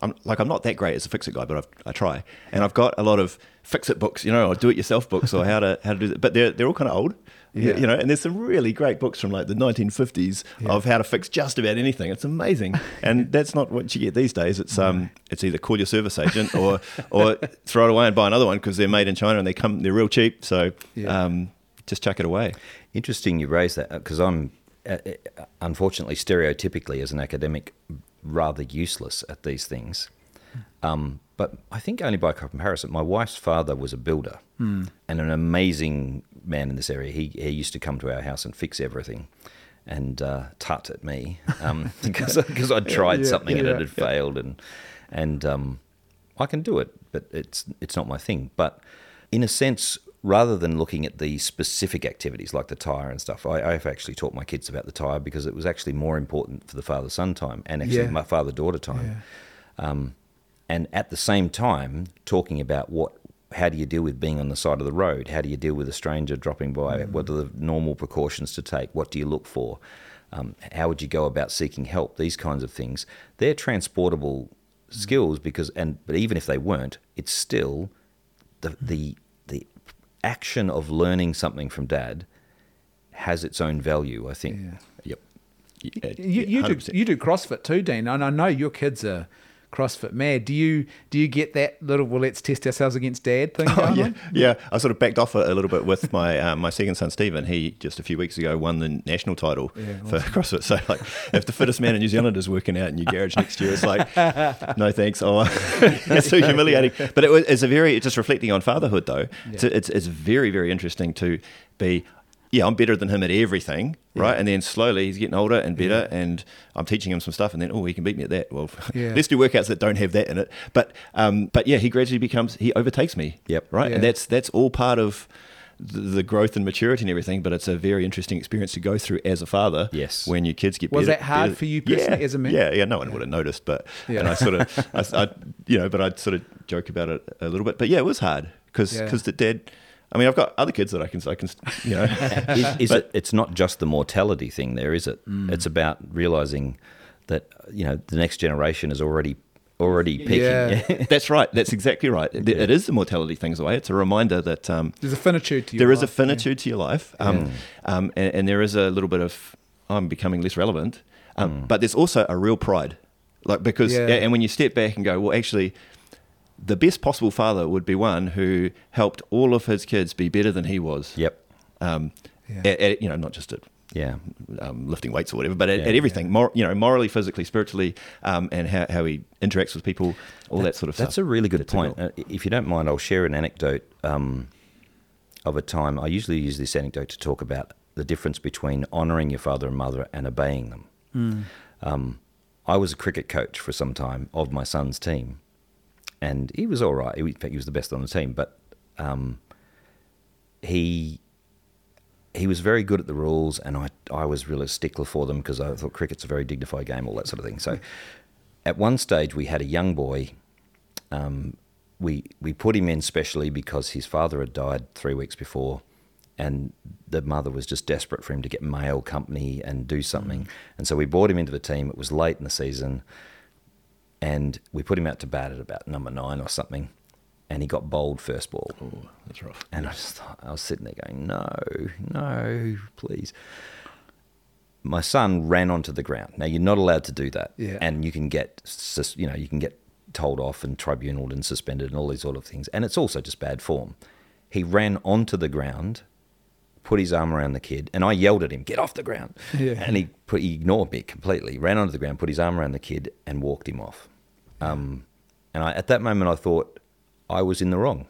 Speaker 3: I'm like I'm not that great as a fix it guy, but I've, I try, and I've got a lot of fix it books, you know, or do it yourself books, or how to how to do that. But they're they're all kind of old,
Speaker 1: Yeah.
Speaker 3: you know. And there's some really great books from like the 1950s of how to fix just about anything. It's amazing, <laughs> and that's not what you get these days. It's um it's either call your service agent or <laughs> or throw it away and buy another one because they're made in China and they come they're real cheap. So
Speaker 1: Yeah.
Speaker 3: um, just chuck it away.
Speaker 2: Interesting you raise that because I'm uh, uh, unfortunately, stereotypically, as an academic, rather useless at these things. Um, but I think only by comparison, my wife's father was a builder and an amazing man in this area. He, he used to come to our house and fix everything and uh, tut at me um, <laughs> because because I'd tried
Speaker 1: Yeah,
Speaker 2: something and it had failed and and um, I can do it, but it's it's not my thing. But in a sense, rather than looking at the specific activities like the tire and stuff, I, I've actually taught my kids about the tire because it was actually more important for the father son time and actually
Speaker 1: Yeah.
Speaker 2: my father daughter time. Um, and at the same time, talking about what, how do you deal with being on the side of the road? How do you deal with a stranger dropping by? Mm-hmm. What are the normal precautions to take? What do you look for? Um, how would you go about seeking help? These kinds of things. They're transportable skills mm-hmm. because, and but even if they weren't, it's still the mm-hmm. the the action of learning something from dad has its own value. I think.
Speaker 1: Yeah.
Speaker 3: Yep.
Speaker 1: You, you do you do CrossFit too, Dean, and I know your kids are CrossFit mad. Do you do you get that little well, let's test ourselves against dad thing
Speaker 3: Oh, yeah,
Speaker 1: on?
Speaker 3: yeah. I sort of backed off a, a little bit with my um, my second son Stephen. He just a few weeks ago won the national title
Speaker 1: Yeah,
Speaker 3: for <laughs> CrossFit. So like, if the fittest man in New Zealand is working out in your garage next year, it's like, <laughs> no thanks. Oh, <laughs> it's so humiliating. But it was it's a very just reflecting on fatherhood though. It's, it's it's very very interesting to be. Yeah, I'm better than him at everything, right? And then slowly he's getting older and better, and I'm teaching him some stuff, and then oh, he can beat me at that. Well, <laughs>
Speaker 1: Yeah.
Speaker 3: let's do workouts that don't have that in it. But um, but yeah, he gradually becomes he overtakes me.
Speaker 2: Yep.
Speaker 3: Right, and that's that's all part of the, growth and maturity and everything. But it's a very interesting experience to go through as a father.
Speaker 2: Yes.
Speaker 3: when your kids get
Speaker 1: Was
Speaker 3: better-
Speaker 1: that hard
Speaker 3: better-
Speaker 1: for you personally
Speaker 3: yeah,
Speaker 1: as a man?
Speaker 3: Yeah, yeah. No one would have noticed, but
Speaker 1: Yeah.
Speaker 3: and I sort of, <laughs> I, I, you know, but I'd sort of joke about it a little bit. But yeah, it was hard because
Speaker 1: Yeah.
Speaker 3: the dad. I mean, I've got other kids that I can, I can, you know. <laughs>
Speaker 2: is, is
Speaker 3: But-
Speaker 2: it? It's not just the mortality thing, there is it?
Speaker 1: Mm.
Speaker 2: It's about realizing that you know the next generation is already already peaking.
Speaker 1: Yeah. <laughs>
Speaker 3: That's right. That's exactly right. It, it is the mortality things away. It's a reminder that um,
Speaker 1: There's a finitude to your life.
Speaker 3: there is a
Speaker 1: life, yeah.
Speaker 3: finitude to your life, um, um, and, and there is a little bit of I'm becoming less relevant, um, but there's also a real pride, like because
Speaker 1: Yeah.
Speaker 3: and when you step back and go, well, actually, the best possible father would be one who helped all of his kids be better than he was.
Speaker 2: Yep.
Speaker 3: Um,
Speaker 1: Yeah.
Speaker 3: at- at- you know, not just at
Speaker 2: Yeah.
Speaker 3: um, lifting weights or whatever, but at,
Speaker 2: Yeah.
Speaker 3: at everything, mor- you know, morally, physically, spiritually, um, and how, how he interacts with people, all that, sort of
Speaker 2: That's
Speaker 3: stuff.
Speaker 2: That's a really good
Speaker 3: That's
Speaker 2: point.
Speaker 3: real-
Speaker 2: Uh, if you don't mind, I'll share an anecdote um, of a time. I usually use this anecdote to talk about the difference between honouring your father and mother and obeying them. Um, I was a cricket coach for some time of my son's team, and he was all right. He, in fact, he was the best on the team, but um, he he was very good at the rules, and I I was really a stickler for them because I thought cricket's a very dignified game, all that sort of thing. So, at one stage, we had a young boy. Um, we we put him in specially because his father had died three weeks before, and the mother was just desperate for him to get male company and do something. And so we brought him into the team. It was late in the season, and we put him out to bat at about number nine or something, and he got bowled first ball.
Speaker 3: Oh, that's rough.
Speaker 2: And I just thought, I was sitting there going, no, no, please. My son ran onto the ground. Now you're not allowed to do that,
Speaker 1: Yeah.
Speaker 2: and you can get, you know, you can get told off and tribunaled and suspended and all these sort of things. And it's also just bad form. He ran onto the ground, put his arm around the kid, and I yelled at him, "Get off the ground!"
Speaker 1: Yeah.
Speaker 2: And he put, he ignored me completely. Ran onto the ground, put his arm around the kid, and walked him off. Um, and I, at that moment, I thought I was in the wrong.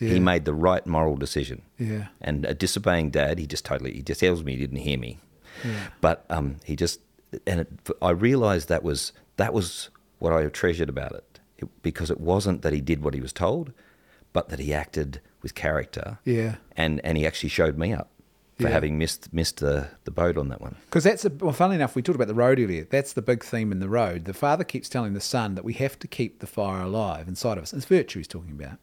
Speaker 1: Yeah.
Speaker 2: He made the right moral decision.
Speaker 1: Yeah.
Speaker 2: And a disobeying dad, he just totally, he just tells me he didn't hear me.
Speaker 1: Yeah.
Speaker 2: But um, he just, and it, I realized that was, that was what I treasured about it. it. Because it wasn't that he did what he was told, but that he acted with character.
Speaker 1: Yeah.
Speaker 2: And, and he actually showed me up for
Speaker 1: Yeah.
Speaker 2: having missed, missed the, the boat on that one.
Speaker 1: Because that's a, well, funnily enough, we talked about the road earlier. That's the big theme in the road. The father keeps telling the son that we have to keep the fire alive inside of us. It's virtue he's talking about.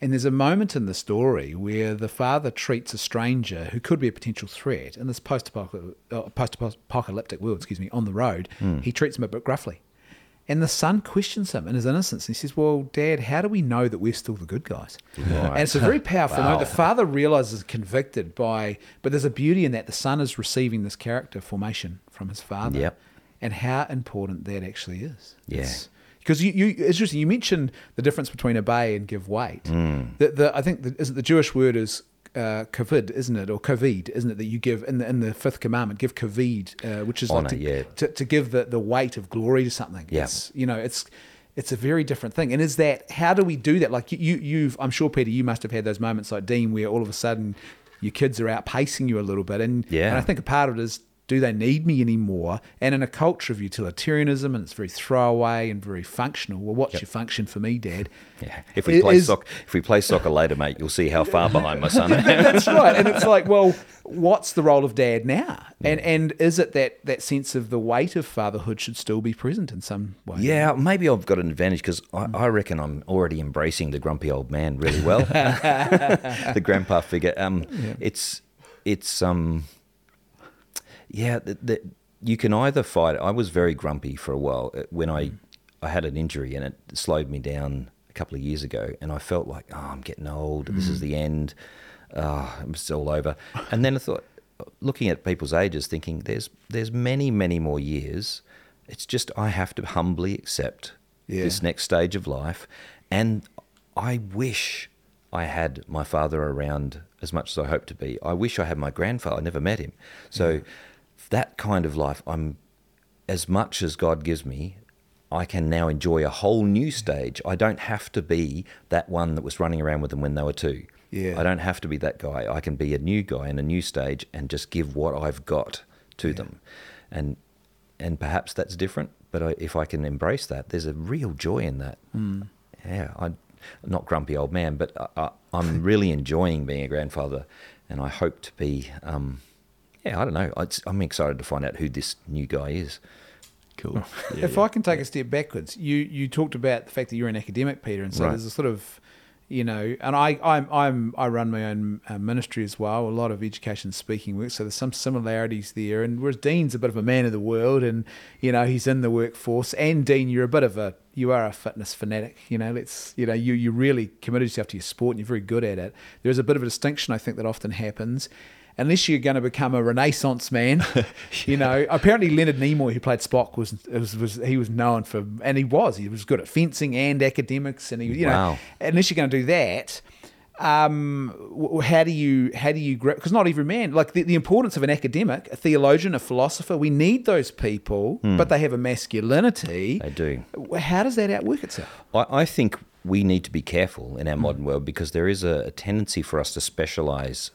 Speaker 1: And there's a moment in the story where the father treats a stranger who could be a potential threat in this post-apocalyptic, uh, post-apocalyptic world, excuse me, on the road. He treats him a bit gruffly. And the son questions him in his innocence. And he says, Well, Dad, how do we know that we're still the good guys? And it's a very <laughs> powerful moment. The father realizes convicted by, but there's a beauty in that. The son is receiving this character formation from his father.
Speaker 2: Yep.
Speaker 1: And how important that actually is.
Speaker 2: Yeah.
Speaker 1: Because you, you, it's interesting. You mentioned the difference between obey and give weight.
Speaker 2: Mm.
Speaker 1: The, the, I think the, the Jewish word is uh, COVID, isn't it, or kavid, isn't it, that you give in the in the fifth commandment, give kavid, uh, which is
Speaker 2: Honor,
Speaker 1: like to,
Speaker 2: yeah.
Speaker 1: to, to give the, the weight of glory to something.
Speaker 2: Yeah.
Speaker 1: It's, you know, it's it's a very different thing. And is that how do we do that? Like you, you you've I'm sure Peter, you must have had those moments like Dean, where all of a sudden your kids are outpacing you a little bit, and
Speaker 2: Yeah.
Speaker 1: and I think a part of it is. Do they need me anymore? And in a culture of utilitarianism and it's very throwaway and very functional. Well, what's your function for me, Dad? <laughs>
Speaker 2: Yeah. If we
Speaker 1: It
Speaker 2: play
Speaker 1: is-
Speaker 2: soc- if we play soccer later, mate, you'll see how far behind my son. is. <laughs>
Speaker 1: That's right. And it's like, well, what's the role of dad now? And and is it that that sense of the weight of fatherhood should still be present in some way?
Speaker 2: Yeah, maybe I've got an advantage because I, I reckon I'm already embracing the grumpy old man really well. <laughs> the grandpa figure. Um, It's it's um, yeah. The, the, you can either fight. I was very grumpy for a while uh, when I mm. I had an injury and it slowed me down a couple of years ago, and I felt like oh, I'm getting old. This is mm. the end. Ah, oh, it's all over. And then I thought, looking at people's ages, thinking there's there's many many more years. It's just I have to humbly accept
Speaker 1: Yeah.
Speaker 2: this next stage of life, and I wish I had my father around as much as I hope to be. I wish I had my grandfather. I never met him, so that kind of life, I'm as much as God gives me. I can now enjoy a whole new stage. I don't have to be that one that was running around with them when they were two.
Speaker 1: Yeah.
Speaker 2: I don't have to be that guy. I can be a new guy in a new stage and just give what I've got to them, and and perhaps that's different. But I, if I can embrace that, there's a real joy in that. Yeah, I'm not grumpy old man, but I, I, I'm really enjoying being a grandfather, and I hope to be. Um, yeah, I don't know. It's, I'm excited to find out who this new guy is.
Speaker 3: Cool. <laughs> Yeah,
Speaker 1: if
Speaker 3: yeah.
Speaker 1: I can take a step backwards, you you talked about the fact that you're an academic, Peter, and so
Speaker 2: Right.
Speaker 1: there's a sort of, you know, and I I'm, I'm I run my own uh, ministry as well, a lot of education speaking work, so there's some similarities there. And whereas Dean's a bit of a man of the world, and you know he's in the workforce, and Dean, you're a bit of a you are a fitness fanatic, you know. Let's you know you you really committed yourself to your sport, and you're very good at it. There's a bit of a distinction I think that often happens. Unless you're going to become a Renaissance man, <laughs> you know. Apparently, Leonard Nimoy, who played Spock, was, was was he was known for, and he was he was good at fencing and academics, and he you know. Unless you're going to do that, um, how do you how do you grip? Because not every man like the, the importance of an academic, a theologian, a philosopher. We need those people, but they have a masculinity.
Speaker 2: They do.
Speaker 1: How does that outwork itself?
Speaker 2: I, I think we need to be careful in our modern world because there is a, a tendency for us to specialize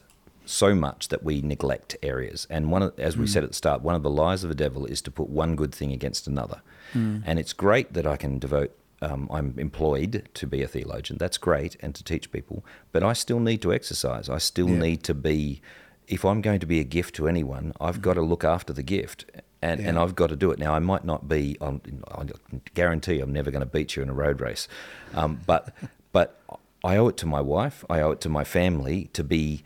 Speaker 2: so much that we neglect areas. And one, of, as we said at the start, one of the lies of the devil is to put one good thing against another. And it's great that I can devote. Um, I'm employed to be a theologian. That's great, and to teach people. But I still need to exercise. I still
Speaker 1: Yeah.
Speaker 2: need to be. If I'm going to be a gift to anyone, I've got to look after the gift, and, and I've got to do it. Now, I might not be. I'm, I guarantee I'm never going to beat you in a road race, um, but but I owe it to my wife. I owe it to my family to be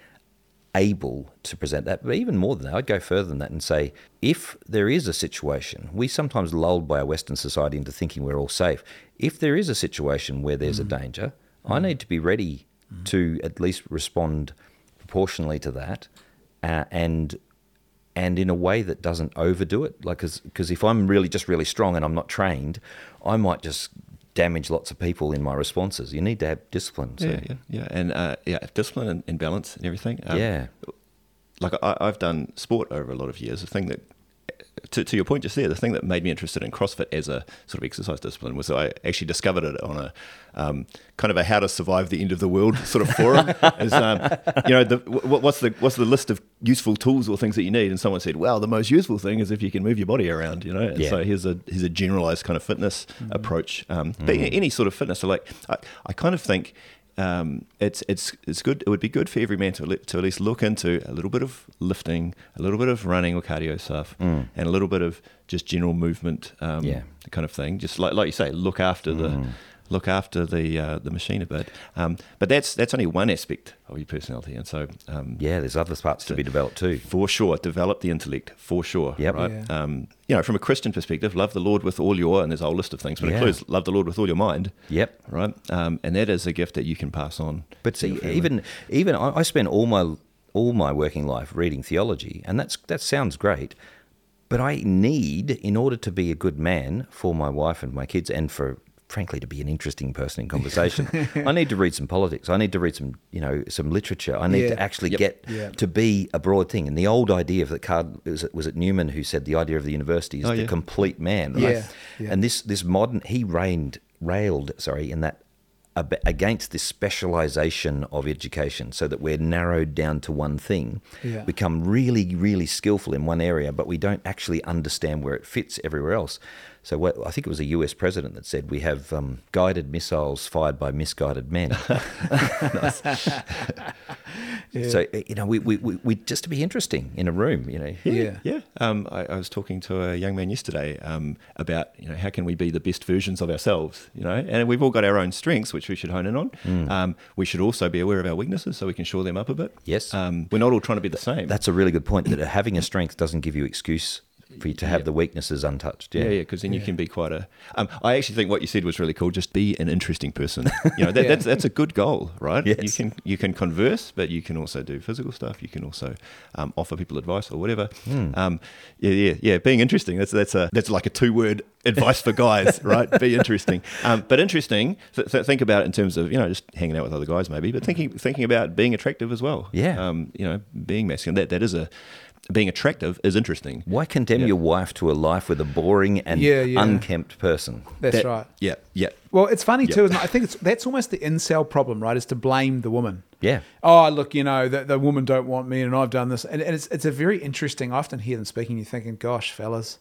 Speaker 2: able to present that. But even more than that, I'd go further than that and say, if there is a situation, we sometimes lulled by our Western society into thinking we're all safe. If there is a situation where there's a mm. danger, I mm. need to be ready mm. to at least respond proportionally to that, uh, and and in a way that doesn't overdo it. Like, because if I'm really just really strong and I'm not trained, I might just damage lots of people in my responses. You need to have discipline. So.
Speaker 3: yeah, yeah, yeah, and uh, yeah, discipline and, and balance and everything. Um,
Speaker 2: Yeah.
Speaker 3: like I, I've done sport over a lot of years. The thing that, to, to your point just there, the thing that made me interested in CrossFit as a sort of exercise discipline was I actually discovered it on a um, kind of a how to survive the end of the world sort of forum. <laughs> Is um, you know, the, wh- what's the what's the list of useful tools or things that you need? And someone said, "Well, the most useful thing is if you can move your body around." You know, and
Speaker 2: Yeah.
Speaker 3: so here's a here's a generalized kind of fitness approach. Um, But any sort of fitness, so like I, I kind of think um, it's it's it's good. It would be good for every man to to at least look into a little bit of lifting, a little bit of running or cardio stuff, and a little bit of just general movement, um,
Speaker 2: Yeah.
Speaker 3: kind of thing. Just like like you say, look after the look after the uh, the machine a bit. Um, but that's that's only one aspect of your personality, and so um,
Speaker 2: Yeah, there's other parts to be developed too.
Speaker 3: for sure, develop the intellect for sure.
Speaker 2: Yep.
Speaker 3: Right.
Speaker 1: Yeah.
Speaker 3: Um, you know, from a Christian perspective, love the Lord with all your, and there's a whole list of things, but
Speaker 2: Yeah.
Speaker 3: includes love the Lord with all your mind.
Speaker 2: Yep.
Speaker 3: Right. Um, and that is a gift that you can pass on.
Speaker 2: But see, even even I, I spent all my all my working life reading theology, and that's that sounds great. But I need, in order to be a good man for my wife and my kids, and for frankly, to be an interesting person in <laughs> conversation, I need to read some politics. I need to read some, you know, some literature. I need
Speaker 1: Yeah.
Speaker 2: to actually
Speaker 3: Yep.
Speaker 2: get
Speaker 1: Yeah.
Speaker 2: to be a broad thing. And the old idea of the card was it, was it Newman who said the idea of the university is
Speaker 3: Oh,
Speaker 2: the
Speaker 3: yeah.
Speaker 2: complete man. Right?
Speaker 1: Yeah.
Speaker 2: And this this modern he reigned railed sorry in that against this specialization of education so that we're narrowed down to one thing
Speaker 1: Yeah.
Speaker 2: become really really skillful in one area but we don't actually understand where it fits everywhere else so what, I think it was a US president that said we have um, guided missiles fired by misguided men. <laughs> <laughs> So you know, we, we, we, we just to be interesting in a room, you know.
Speaker 1: Yeah.
Speaker 3: Yeah. Um, I, I was talking to a young man yesterday um, about, you know, how can we be the best versions of ourselves, you know, and we've all got our own strengths, which we should hone in on. Um, we should also be aware of our weaknesses so we can shore them up a bit.
Speaker 2: Yes.
Speaker 3: Um, we're not all trying to be the same.
Speaker 2: That's a really good point. That having a strength doesn't give you excuse for you to have the weaknesses untouched.
Speaker 3: yeah, yeah, because then you can be quite a. Um, I actually think what you said was really cool. Just be an interesting person. <laughs> You know, that,
Speaker 1: Yeah.
Speaker 3: that's that's a good goal, right?
Speaker 2: Yes.
Speaker 3: You can you can converse, but you can also do physical stuff. You can also um, offer people advice or whatever. Um, yeah, yeah, yeah. Being interesting. That's that's a that's like a two word advice for guys, <laughs> right? Be interesting. Um, but interesting. Th- th- think about it in terms of you know just hanging out with other guys maybe, but thinking thinking about being attractive as well.
Speaker 2: Yeah.
Speaker 3: Um, you know, being masculine. That that is a being attractive is interesting.
Speaker 2: Why condemn your wife to a life with a boring and
Speaker 1: Yeah, yeah.
Speaker 2: unkempt person?
Speaker 1: That's
Speaker 3: That-
Speaker 1: right.
Speaker 3: Yeah, yeah.
Speaker 1: Well, it's funny
Speaker 3: Yeah.
Speaker 1: too, isn't it? I think it's that's almost the incel problem, right? Is to blame the woman.
Speaker 2: Yeah.
Speaker 1: Oh, look, you know, the, the woman don't want me, and I've done this, and, and it's it's a very interesting. I often hear them speaking. You're thinking, gosh, fellas,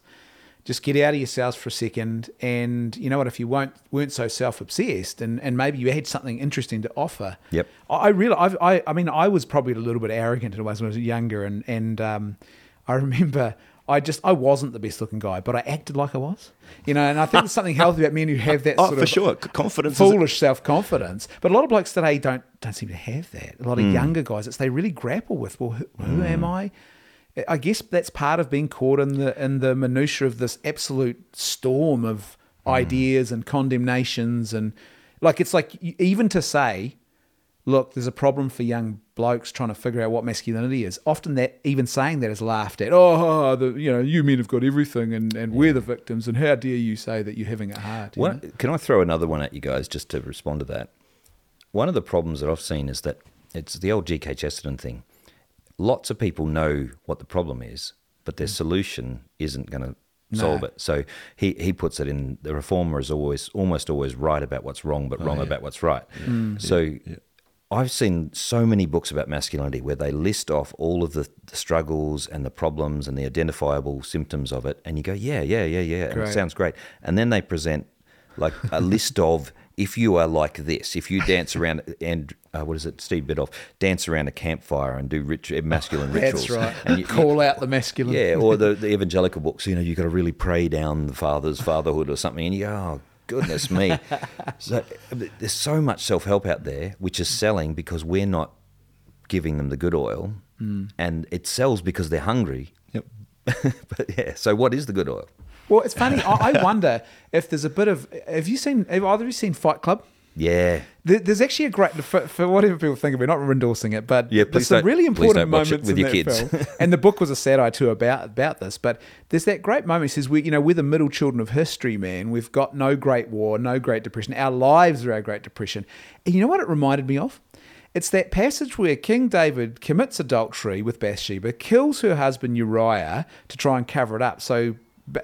Speaker 1: just get out of yourselves for a second, and you know what? If you weren't weren't so self obsessed, and, and maybe you had something interesting to offer.
Speaker 2: Yep.
Speaker 1: I, I really, I've, I, I mean, I was probably a little bit arrogant when I was younger, and and um, <laughs> I remember. I just I wasn't the best looking guy, but I acted like I was, you know. And I think there's something healthy about men who have that <laughs>
Speaker 3: Oh,
Speaker 1: sort
Speaker 3: for
Speaker 1: of
Speaker 3: sure. Confidence.
Speaker 1: foolish self confidence. But a lot of blokes today don't don't seem to have that. A lot
Speaker 3: Hmm.
Speaker 1: of younger guys, it's they really grapple with. Well, who, who am I? I guess that's part of being caught in the in the minutia of this absolute storm of
Speaker 3: Hmm.
Speaker 1: ideas and condemnations and like it's like even to say, look, there's a problem for young blokes trying to figure out what masculinity is. Often that even saying that is laughed at. Oh, the you know you men have got everything and and we're the victims and how dare you say that you're having it hard?
Speaker 2: can I throw another one at you guys just to respond to that? One of the problems that I've seen is that it's the old G.K. Chesterton thing. Lots of people know what the problem is, but their mm. solution isn't going to solve it. So he, he puts it in the reformer is always almost always right about what's wrong, but oh, wrong about what's right. Mm. Mm. So I've seen so many books about masculinity where they list off all of the, the struggles and the problems and the identifiable symptoms of it, and you go, yeah, yeah, yeah, yeah, and it sounds great. And then they present like a list of if you are like this, if you dance <laughs> around and uh, what is it, Steve Biddulph, dance around a campfire and do rit- masculine rituals.
Speaker 1: That's right.
Speaker 2: And you,
Speaker 1: Call out the masculine.
Speaker 2: yeah, or the, the <laughs> evangelical books, you know, you've got to really pray down the father's fatherhood or something, and you go, oh, goodness me. <laughs> so there's so much self help out there which is selling because we're not giving them the good oil, and it sells because they're hungry.
Speaker 3: Yep.
Speaker 2: but yeah, so what is the good oil?
Speaker 1: Well, it's funny. I, I <laughs> wonder if there's a bit of. Have you seen? Have either of you seen Fight Club?
Speaker 2: Yeah.
Speaker 1: There- There's actually a great for, for whatever people think of it. Not endorsing it, but
Speaker 2: Yeah,
Speaker 1: there's some really important
Speaker 2: don't watch it
Speaker 1: moments
Speaker 2: with
Speaker 1: in
Speaker 2: your
Speaker 1: that
Speaker 2: kids.
Speaker 1: film. <laughs> and the book was a satire too about about this. But there's that great moment. He says, "We, you know, we're the middle children of history, man. We've got no Great War, no Great Depression. Our lives are our Great Depression." And you know what it reminded me of? It's that passage where King David commits adultery with Bathsheba, kills her husband Uriah to try and cover it up. So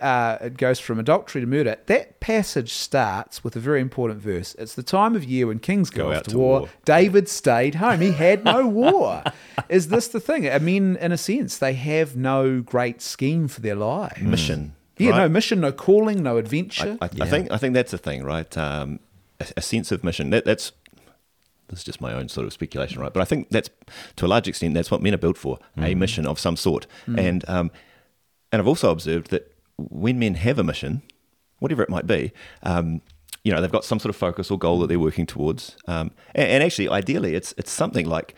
Speaker 1: uh, it goes from adultery to murder. That passage starts with a very important verse. It's the time of year when kings go, off to, war. David stayed home. He had no war. <laughs> Is this the thing? I mean, in a sense, they have no great scheme for their lives.
Speaker 3: Mission.
Speaker 1: Yeah,
Speaker 3: right?
Speaker 1: no mission, no calling, no adventure.
Speaker 3: I, I think I think that's the thing, right? Um, a, a sense of mission. That, that's this is just my own sort of speculation, right? But I think that's to a large extent that's what men are built for, a mission of some sort. And um, and I've also observed that when men have a mission, whatever it might be, um, you know, they've got some sort of focus or goal that they're working towards. Um, and, and actually, ideally, it's it's something like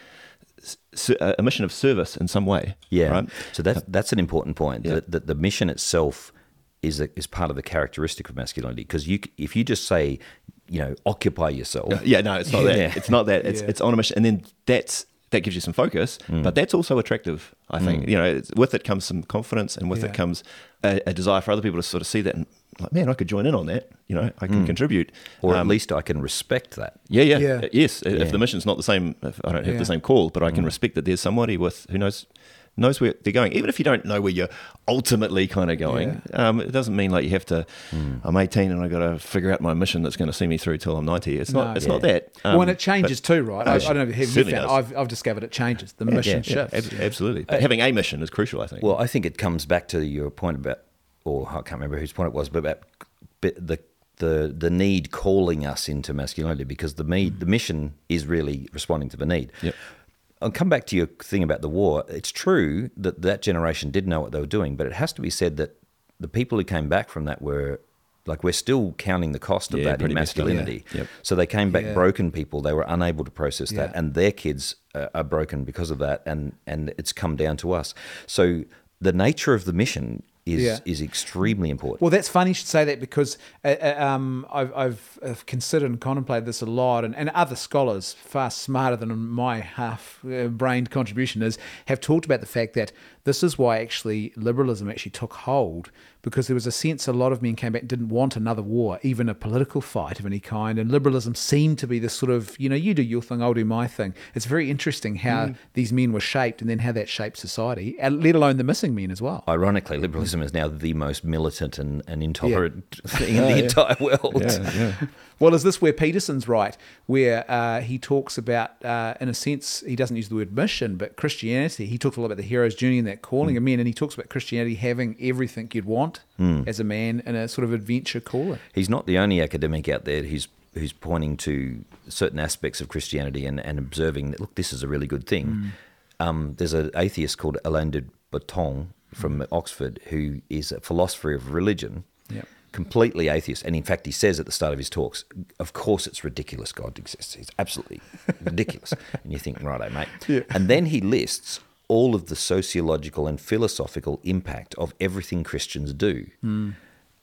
Speaker 3: a mission of service in some way.
Speaker 2: Yeah.
Speaker 3: Right?
Speaker 2: So that's that's an important point.
Speaker 3: Yeah.
Speaker 2: That, that the mission itself is a, is part of the characteristic of masculinity. Because you, if you just say, you know, occupy yourself.
Speaker 3: Yeah, no, it's not <laughs> that. It's not that. It's
Speaker 1: Yeah.
Speaker 3: it's on a mission, and then that's that gives you some focus,
Speaker 2: Mm.
Speaker 3: but that's also attractive. I think you know, it's, with it comes some confidence, and with
Speaker 1: Yeah.
Speaker 3: it comes a, a desire for other people to sort of see that and like, man, I could join in on that. You know, I can contribute,
Speaker 2: or at
Speaker 3: Um,
Speaker 2: least I can respect that.
Speaker 3: yeah, yeah,
Speaker 1: Yeah.
Speaker 3: Yes. If the mission's not the same, if I don't have
Speaker 1: Yeah.
Speaker 3: the same call, but I can respect that there's somebody with who knows knows where they're going. Even if you don't know where you're ultimately kind of going, um, it doesn't mean like you have to. I'm 18 and I got to figure out my mission that's going to see me through till I'm 90. It's
Speaker 1: No.
Speaker 3: not. It's
Speaker 2: Yeah.
Speaker 3: not that.
Speaker 1: well, and
Speaker 3: Um,
Speaker 1: it changes too, right? I, I don't know if you
Speaker 3: Certainly
Speaker 1: found. I've, I've discovered it changes. The mission
Speaker 3: Yeah,
Speaker 1: shifts.
Speaker 3: ab- absolutely. But having a mission is crucial, I think.
Speaker 2: Well, I think it comes back to your point about, or I can't remember whose point it was, but about the the the need calling us into masculinity because the need, the mission is really responding to the need.
Speaker 3: Yep.
Speaker 2: I'll come back to your thing about the war. It's true that that generation did know what they were doing, but it has to be said that the people who came back from that were like we're still counting the cost of
Speaker 3: Yeah,
Speaker 2: that in
Speaker 3: pretty messed
Speaker 2: masculinity.
Speaker 3: Yeah. Yep.
Speaker 2: So they came back
Speaker 1: Yeah.
Speaker 2: broken people. They were unable to process that, and their kids uh, are broken because of that, and and it's come down to us. So the nature of the mission is
Speaker 1: Yeah.
Speaker 2: is extremely important.
Speaker 1: Well, that's funny you should say that because uh, uh, um, I've, I've, I've considered and contemplated this a lot, and, and other scholars, far smarter than my half-brained contribution is, have talked about the fact that this is why actually liberalism actually took hold because there was a sense a lot of men came back and didn't want another war, even a political fight of any kind, and liberalism seemed to be this sort of, you know, you do your thing, I'll do my thing. It's very interesting how these men were shaped and then how that shaped society, and let alone the missing men as well.
Speaker 2: Ironically, liberalism is now the most militant and, and intolerant <laughs> thing in the <laughs> entire world.
Speaker 3: yeah, yeah.
Speaker 1: Well, is this where Peterson's right, where uh, he talks about, uh, in a sense, he doesn't use the word mission, but Christianity. He talks a lot about the hero's journey and that calling of men, and he talks about Christianity having everything you'd want hmm. as a man in a sort of adventure calling.
Speaker 2: He's not the only academic out there who's who's pointing to certain aspects of Christianity and, and observing that look, this is a really good thing. Hmm. Um, there's an atheist called Alain de Botton from Oxford who is a philosopher of religion,
Speaker 1: Yep.
Speaker 2: completely atheist, and in fact, he says at the start of his talks, "Of course, it's ridiculous God exists. It's absolutely <laughs> ridiculous." And you think, righto, mate. And then he lists all of the sociological and philosophical impact of everything Christians do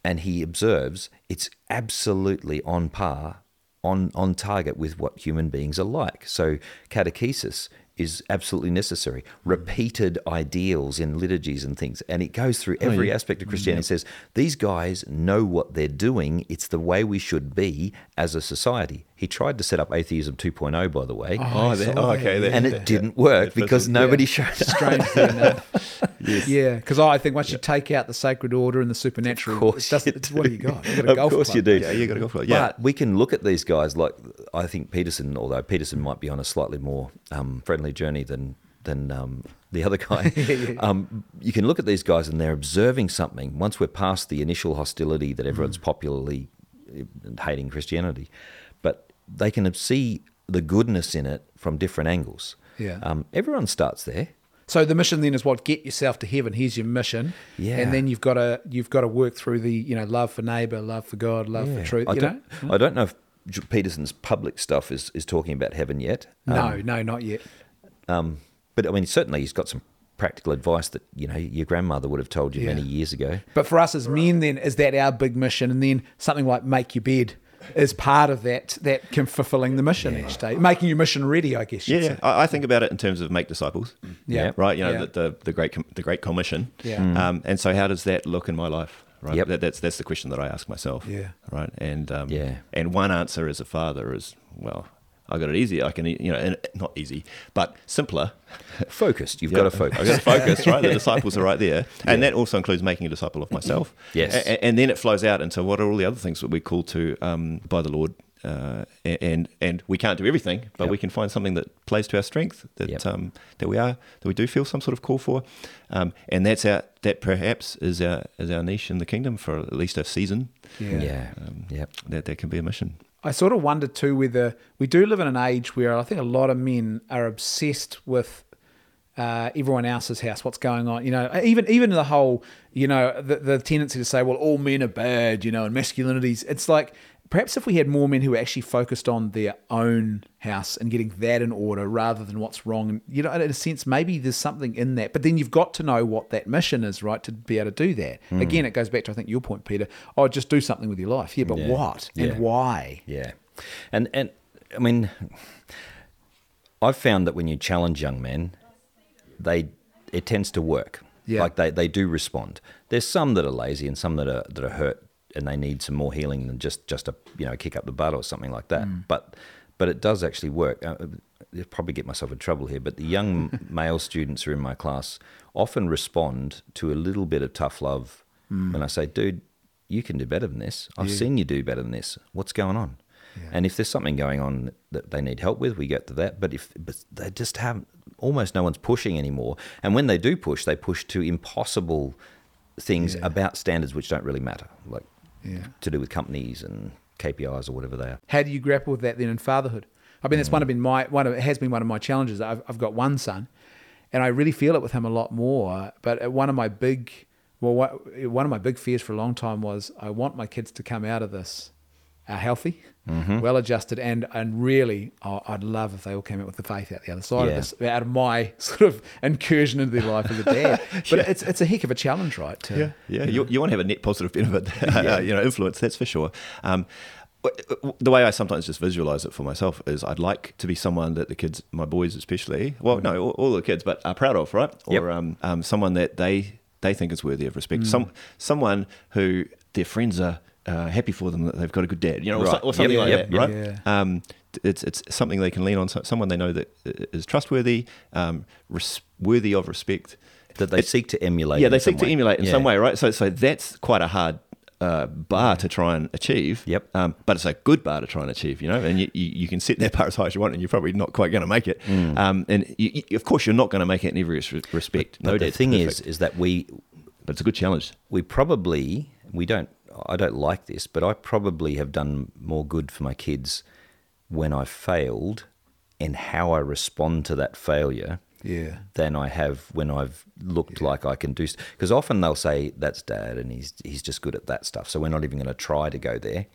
Speaker 2: and he observes it's absolutely on par, on on target with what human beings are like. So catechesis is absolutely necessary. Repeated ideals in liturgies and things, and it goes through oh, every aspect of Christianity. It says these guys know what they're doing. It's the way we should be as a society. He tried to set up atheism 2.0, by the way.
Speaker 3: Oh, that, oh, okay. that-
Speaker 2: And it
Speaker 3: that-
Speaker 2: didn't work because
Speaker 3: fizzled.
Speaker 2: nobody showed up.
Speaker 1: Strangely enough. Yeah, because I think once you take out the sacred order and the supernatural,
Speaker 2: Of course
Speaker 1: it doesn't, it's- what do you got? You got a
Speaker 2: Of
Speaker 1: golf
Speaker 2: course
Speaker 1: club.
Speaker 2: you do.
Speaker 3: Yeah, you got to go for it. Yeah.
Speaker 2: But we can look at these guys like I think Peterson, although Peterson might be on a slightly more um, friendly journey than than um, the other guy. <laughs> Um, you can look at these guys and they're observing something. Once we're past the initial hostility that everyone's
Speaker 1: Mm.
Speaker 2: popularly hating Christianity, but they can see the goodness in it from different angles.
Speaker 1: Yeah.
Speaker 2: Um, everyone starts there.
Speaker 1: So the mission then is what get yourself to heaven. Here's your mission.
Speaker 2: Yeah.
Speaker 1: And then you've got to you've got to work through the you know love for neighbour, love for God, love for truth.
Speaker 2: I
Speaker 1: you know.
Speaker 2: don't, I don't know if Peterson's public stuff is, is talking about heaven yet.
Speaker 1: No, no, not yet.
Speaker 2: Um, but I mean, certainly he's got some practical advice that you know your grandmother would have told you
Speaker 1: Yeah.
Speaker 2: many years ago.
Speaker 1: But for us as men, then is that our big mission? And then something like make your bed is part of that that can fulfilling the mission each day, making your mission ready. I guess.
Speaker 3: Yeah,
Speaker 1: say.
Speaker 3: I, I think about it in terms of make disciples.
Speaker 1: Yeah.
Speaker 3: Right. You know
Speaker 1: Yeah.
Speaker 3: the, the the great Com- the great commission.
Speaker 1: Yeah.
Speaker 3: Um, and so how does that look in my life? Right.
Speaker 2: Yep.
Speaker 3: That, that's that's the question that I ask myself.
Speaker 1: Yeah.
Speaker 3: Right. And um,
Speaker 2: Yeah.
Speaker 3: And one answer as a father is well, I got it easy. I can you know and not easy, but simpler.
Speaker 2: Focused, you've
Speaker 3: Yeah.
Speaker 2: got to focus.
Speaker 3: I've got to focus, right? The <laughs> disciples are right there. And that also includes making a disciple of myself. <laughs>
Speaker 2: Yes.
Speaker 3: A- and then it flows out into what are all the other things that we're called to um, by the Lord. Uh, and and we can't do everything, but
Speaker 2: Yep.
Speaker 3: we can find something that plays to our strength that
Speaker 2: Yep.
Speaker 3: um, that we are that we do feel some sort of call for, um, and that's our that perhaps is our is our niche in the kingdom for at least a season.
Speaker 1: Yeah.
Speaker 2: Yeah,
Speaker 3: Um,
Speaker 2: yeah.
Speaker 3: That that can be a mission.
Speaker 1: I sort of wonder too whether we do live in an age where I think a lot of men are obsessed with uh, everyone else's house, what's going on. You know, even even the whole, you know, the, the tendency to say, well, all men are bad, you know, and masculinities. It's like perhaps if we had more men who were actually focused on their own house and getting that in order rather than what's wrong. And you know, in a sense, maybe there's something in that. But then you've got to know what that mission is, right, to be able to do that. Hmm. Again, it goes back to I think your point, Peter. Oh, just do something with your life. Yeah, but
Speaker 2: Yeah.
Speaker 1: what
Speaker 2: Yeah.
Speaker 1: and why?
Speaker 2: Yeah, and and I mean, I've found that when you challenge young men, they it tends to work.
Speaker 1: Yeah.
Speaker 2: like they, they do respond. There's some that are lazy and some that are that are hurt and they need some more healing than just just a you know kick up the butt or something like that. But but it does actually work. Uh, I'll probably get myself in trouble here, but the young <laughs> male students who are in my class often respond to a little bit of tough love when I say, "Dude, you can do better than this. I've
Speaker 1: Yeah.
Speaker 2: seen you do better than this. What's going on?" And if there's something going on that they need help with, we get to that. But if but they just have almost no one's pushing anymore, and when they do push, they push to impossible things
Speaker 1: Yeah.
Speaker 2: about standards which don't really matter, like
Speaker 1: Yeah.
Speaker 2: to do with companies and KPIs or whatever they are.
Speaker 1: How do you grapple with that then in fatherhood? I mean, that's one of been my one of it has been one of my challenges. I've I've got one son, and I really feel it with him a lot more. But one of my big well, what, one of my big fears for a long time was I want my kids to come out of this uh, healthy, well adjusted, and and really, oh, I'd love if they all came out with the faith out the other side
Speaker 2: Yeah.
Speaker 1: of this, out of my <laughs> sort of incursion into their life as a dad. But it's it's a heck of a challenge, right? to-
Speaker 3: Yeah, yeah. You, you want to have a net positive benefit, <laughs> uh, you know, influence. That's for sure. Um, w- w- the way I sometimes just visualize it for myself is I'd like to be someone that the kids, my boys especially, well, no, all, all the kids, but are proud of, right? Or
Speaker 2: Yep.
Speaker 3: um, um, someone that they they think is worthy of respect. Some someone who their friends are. Uh, happy for them that they've got a good dad, you know, or, so- or something
Speaker 2: Yep,
Speaker 3: like
Speaker 2: yep,
Speaker 3: that, right?
Speaker 1: yep.
Speaker 3: Um, it's it's something they can lean on. so- Someone they know that is trustworthy, um, res- worthy of respect.
Speaker 2: That they seek to emulate.
Speaker 3: Yeah,
Speaker 2: in
Speaker 3: they
Speaker 2: some
Speaker 3: seek to
Speaker 2: way.
Speaker 3: emulate in
Speaker 2: Yeah.
Speaker 3: some way, right? So, so that's quite a hard uh, bar to try and achieve.
Speaker 2: Yep.
Speaker 3: Um, but it's a good bar to try and achieve, you know. And you, you, you can set that bar as high as you want, and you're probably not quite going to make it. Um, and you, you- of course, you're not going to make it in every res- respect.
Speaker 2: Mm. But
Speaker 3: no,
Speaker 2: the thing
Speaker 3: perfect.
Speaker 2: is, is that we
Speaker 3: but it's a good challenge.
Speaker 2: we probably we don't I don't like this, but I probably have done more good for my kids when I failed and how I respond to that failure
Speaker 1: Yeah.
Speaker 2: than I have when I've looked like I can do because often they'll say that's dad and he's he's just good at that stuff so we're not even going to try to go there.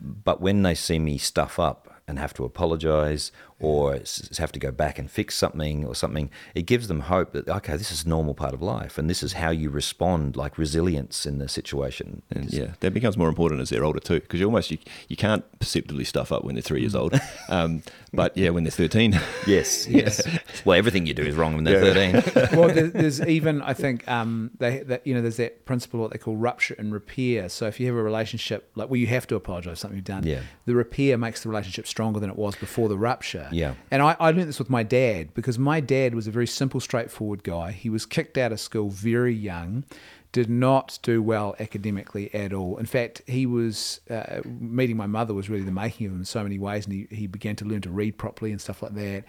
Speaker 2: But when they see me stuff up and have to apologize or have to go back and fix something or something, it gives them hope that, okay, this is a normal part of life and this is how you respond, like resilience in the situation.
Speaker 3: And yeah, that becomes more important as they're older too, because you almost you, you can't perceptibly stuff up when they're three years old. <laughs> Um, but yeah, when they're thirteen, <laughs>
Speaker 2: Yes, yes. well, everything you do is wrong when they're 13. <laughs>
Speaker 1: well, there, there's even I think um, they that you know there's that principle what they call rupture and repair. So if you have a relationship like well, you have to apologise for something you've done.
Speaker 2: Yeah.
Speaker 1: The repair makes the relationship stronger than it was before the rupture.
Speaker 2: Yeah.
Speaker 1: And I, I learned this with my dad because my dad was a very simple, straightforward guy. He was kicked out of school very young. Did not do well academically at all. In fact, he was uh, meeting my mother was really the making of him in so many ways, and he, he began to learn to read properly and stuff like that.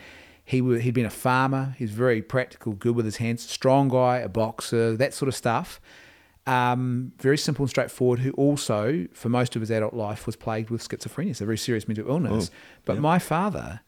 Speaker 1: He wa he'd been a farmer. He's very practical, good with his hands, strong guy, a boxer, that sort of stuff. Um, very simple and straightforward. Who also, for most of his adult life, was plagued with schizophrenia, so very serious mental illness. but my father,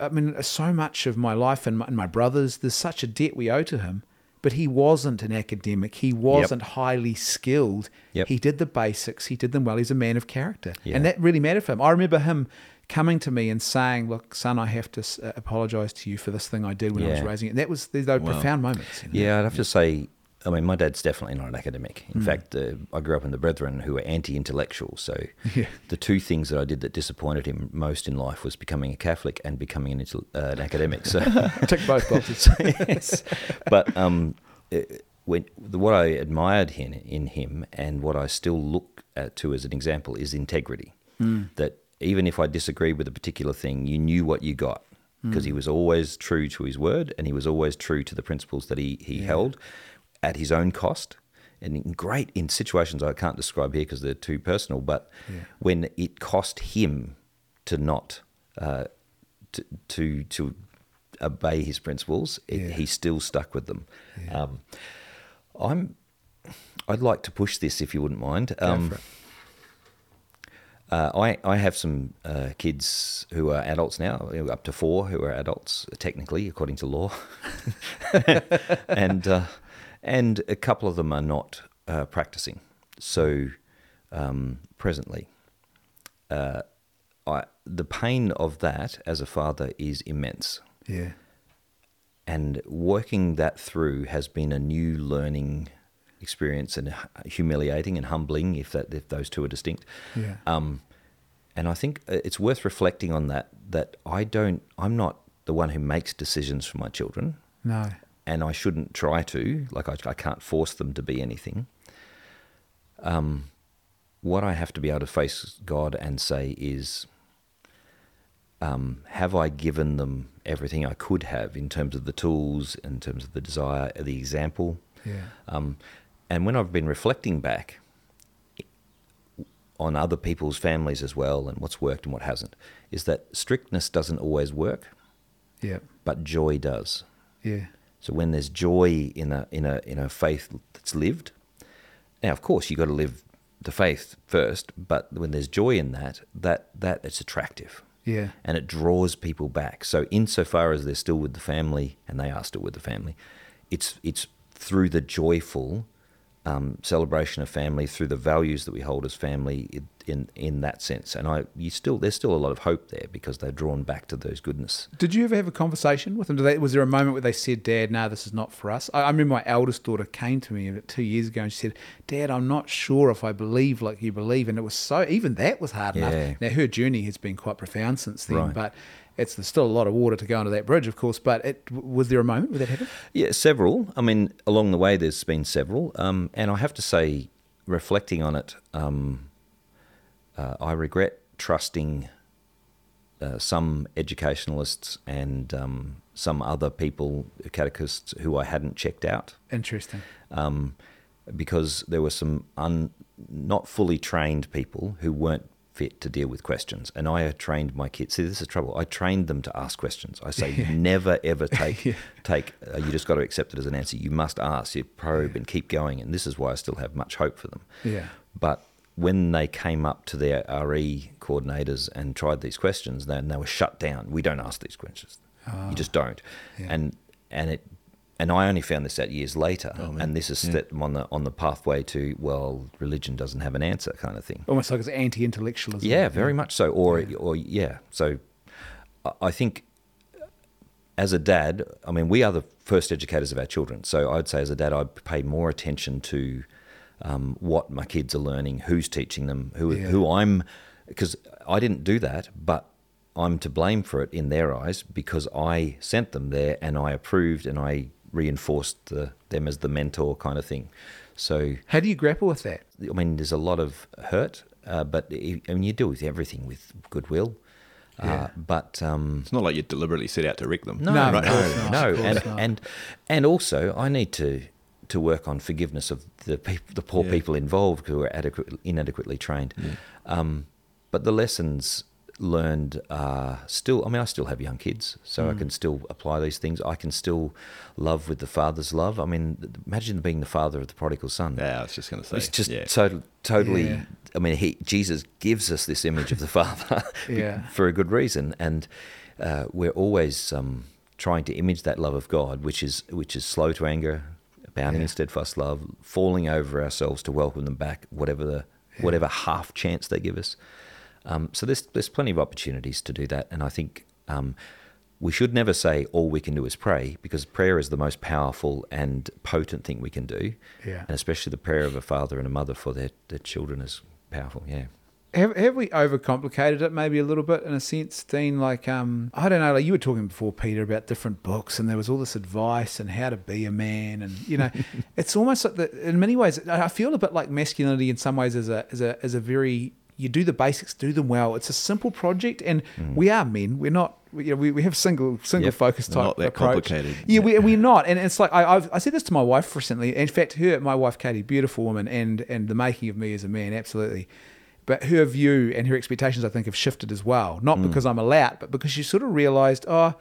Speaker 1: I mean, so much of my life and my, and my brothers, there's such a debt we owe to him. But he wasn't an academic. He wasn't highly skilled.
Speaker 2: Yep.
Speaker 1: He did the basics. He did them well. He's a man of character,
Speaker 2: Yeah.
Speaker 1: and that really mattered for him. I remember him coming to me and saying, "Look, son, I have to uh, apologize to you for this thing I did when I was raising it." And that was those were profound moments. you know?
Speaker 2: Yeah, I'd have to say, I mean, my dad's definitely not an academic. In fact, uh, I grew up in the Brethren who were anti intellectual. So <laughs>
Speaker 1: Yeah.
Speaker 2: the two things that I did that disappointed him most in life was becoming a Catholic and becoming an, intel- uh, an academic. So <laughs>
Speaker 1: Tick both <laughs> boxes.
Speaker 2: yes. But um, uh, when the, what I admired in, in him and what I still look at to as an example is integrity. That even if I disagreed with a particular thing, you knew what you got because he was always true to his word and he was always true to the principles that he, he held at his own cost. And in great in situations I can't describe here because they're too personal, but when it cost him to not uh, to to to obey his principles, it,
Speaker 1: Yeah.
Speaker 2: he still stuck with them. Um, I'm. I'd like to push this if you wouldn't mind. Um, uh, I I have some uh, kids who are adults now, up to four who are adults technically according to law, <laughs> and uh, and a couple of them are not uh, practicing. So um, presently, uh, I the pain of that as a father is immense
Speaker 1: yeah.
Speaker 2: and working that through has been a new learning experience and humiliating and humbling if that if those two are distinct
Speaker 1: Yeah.
Speaker 2: um and i think uh, it's worth reflecting on that that i don't i'm not the one who makes decisions for my children
Speaker 1: No.
Speaker 2: And I shouldn't try to. Like I, I can't force them to be anything. Um, what I have to be able to face God and say is, um, have I given them everything I could have in terms of the tools, in terms of the desire, the example?
Speaker 1: Yeah.
Speaker 2: Um, and when I've been reflecting back on other people's families as well and what's worked and what hasn't, is that strictness doesn't always work,
Speaker 1: Yeah.
Speaker 2: but joy does.
Speaker 1: Yeah.
Speaker 2: So when there's joy in a in a in a faith that's lived, now of course you've got to live the faith first, but when there's joy in that, that that it's attractive
Speaker 1: Yeah.
Speaker 2: and it draws people back. So insofar as they're still with the family and they are still with the family, it's it's through the joyful um, celebration of family, through the values that we hold as family, in, in in that sense. And I, you still there's still a lot of hope there because they're drawn back to those goodness.
Speaker 1: Did you ever have a conversation with them? Did they, was there a moment where they said, "Dad, no, this is not for us"? I, I remember my eldest daughter came to me two years ago and she said, "Dad, I'm not sure if I believe like you believe," and it was so even that was hard
Speaker 2: Yeah.
Speaker 1: enough. Now her journey has been quite profound since then,
Speaker 2: Right.
Speaker 1: but it's there's still a lot of water to go under that bridge, of course. But it, was there a moment where that happened?
Speaker 2: Yeah, several. I mean, along the way, there's been several. Um, and I have to say, reflecting on it, um, uh, I regret trusting uh, some educationalists and um, some other people, catechists, who I hadn't checked out
Speaker 1: Interesting.
Speaker 2: um, because there were some un, not fully trained people who weren't fit to deal with questions. And I had trained my kids. See, this is trouble. I trained them to ask questions. I say, <laughs> never ever take take. Uh, you just got to accept it as an answer. You must ask, you probe, and keep going. And this is why I still have much hope for them.
Speaker 1: Yeah.
Speaker 2: But when they came up to their RE coordinators and tried these questions, then they were shut down. We don't ask these questions. You just ah. don't.
Speaker 1: Yeah.
Speaker 2: And and it and I only found this out years later.
Speaker 3: Oh,
Speaker 2: and this has set them on the on the pathway to well, religion doesn't have an answer kind of thing.
Speaker 1: Almost like it's anti-intellectualism.
Speaker 2: Yeah, very much so. Or or yeah. So I- I think as a dad, I mean, we are the first educators of our children. So I'd say as a dad, I'd pay more attention to um, what my kids are learning, who's teaching them, who
Speaker 1: Yeah.
Speaker 2: who I'm, because I didn't do that, but I'm to blame for it in their eyes because I sent them there and I approved and I reinforced the, them as the mentor kind of thing. So
Speaker 1: How do you grapple with that?
Speaker 2: I mean, there's a lot of hurt, uh, but I I mean, you deal with everything with goodwill.
Speaker 1: Yeah.
Speaker 2: Uh, but um,
Speaker 3: It's not like you deliberately set out to wreck them.
Speaker 2: no,
Speaker 1: No,
Speaker 2: no,
Speaker 1: of
Speaker 2: no,
Speaker 1: of
Speaker 2: and
Speaker 1: not.
Speaker 2: and and also I need to to work on forgiveness of the peop the poor
Speaker 3: Yeah.
Speaker 2: people involved who are adequate, inadequately trained. Um, but the lessons learned are still. I mean, I still have young kids, so I
Speaker 1: Mm.
Speaker 2: can still apply these things. I can still love with the father's love. I mean, imagine being the father of the prodigal son.
Speaker 3: Yeah, I was just going to say.
Speaker 2: It's just
Speaker 3: yeah.
Speaker 2: total, totally.
Speaker 1: Yeah.
Speaker 2: I mean, he Jesus gives us this image of the Father <laughs> for a good reason, and uh, we're always um, trying to image that love of God, which is which is slow to anger, abounding
Speaker 1: Yeah.
Speaker 2: in steadfast love, falling over ourselves to welcome them back, whatever the whatever half chance they give us. Um, so there's there's plenty of opportunities to do that, and I think. Um, we should never say all we can do is pray because prayer is the most powerful and potent thing we can do.
Speaker 1: Yeah.
Speaker 2: And especially the prayer of a father and a mother for their, their children is powerful. Yeah.
Speaker 1: Have, have we overcomplicated it maybe a little bit in a sense, Dean? Like, um, I don't know, like you were talking before, Peter, about different books and there was all this advice and how to be a man. And, you know, <laughs> it's almost like that in many ways, I feel a bit like masculinity in some ways as a, as a, as a very, you do the basics, do them well. It's a simple project and we are men. We're not, we, you know, we, we have single, single
Speaker 2: Yep.
Speaker 1: focus type
Speaker 3: Not that
Speaker 1: approach.
Speaker 3: complicated.
Speaker 1: Yeah, we, we're not. And it's like, I, I've, I said this to my wife recently. In fact, her, my wife, Katie, beautiful woman and, and the making of me as a man, absolutely but her view and her expectations, I think, have shifted as well. Not mm. because I'm a lout, but because she sort of realised, oh,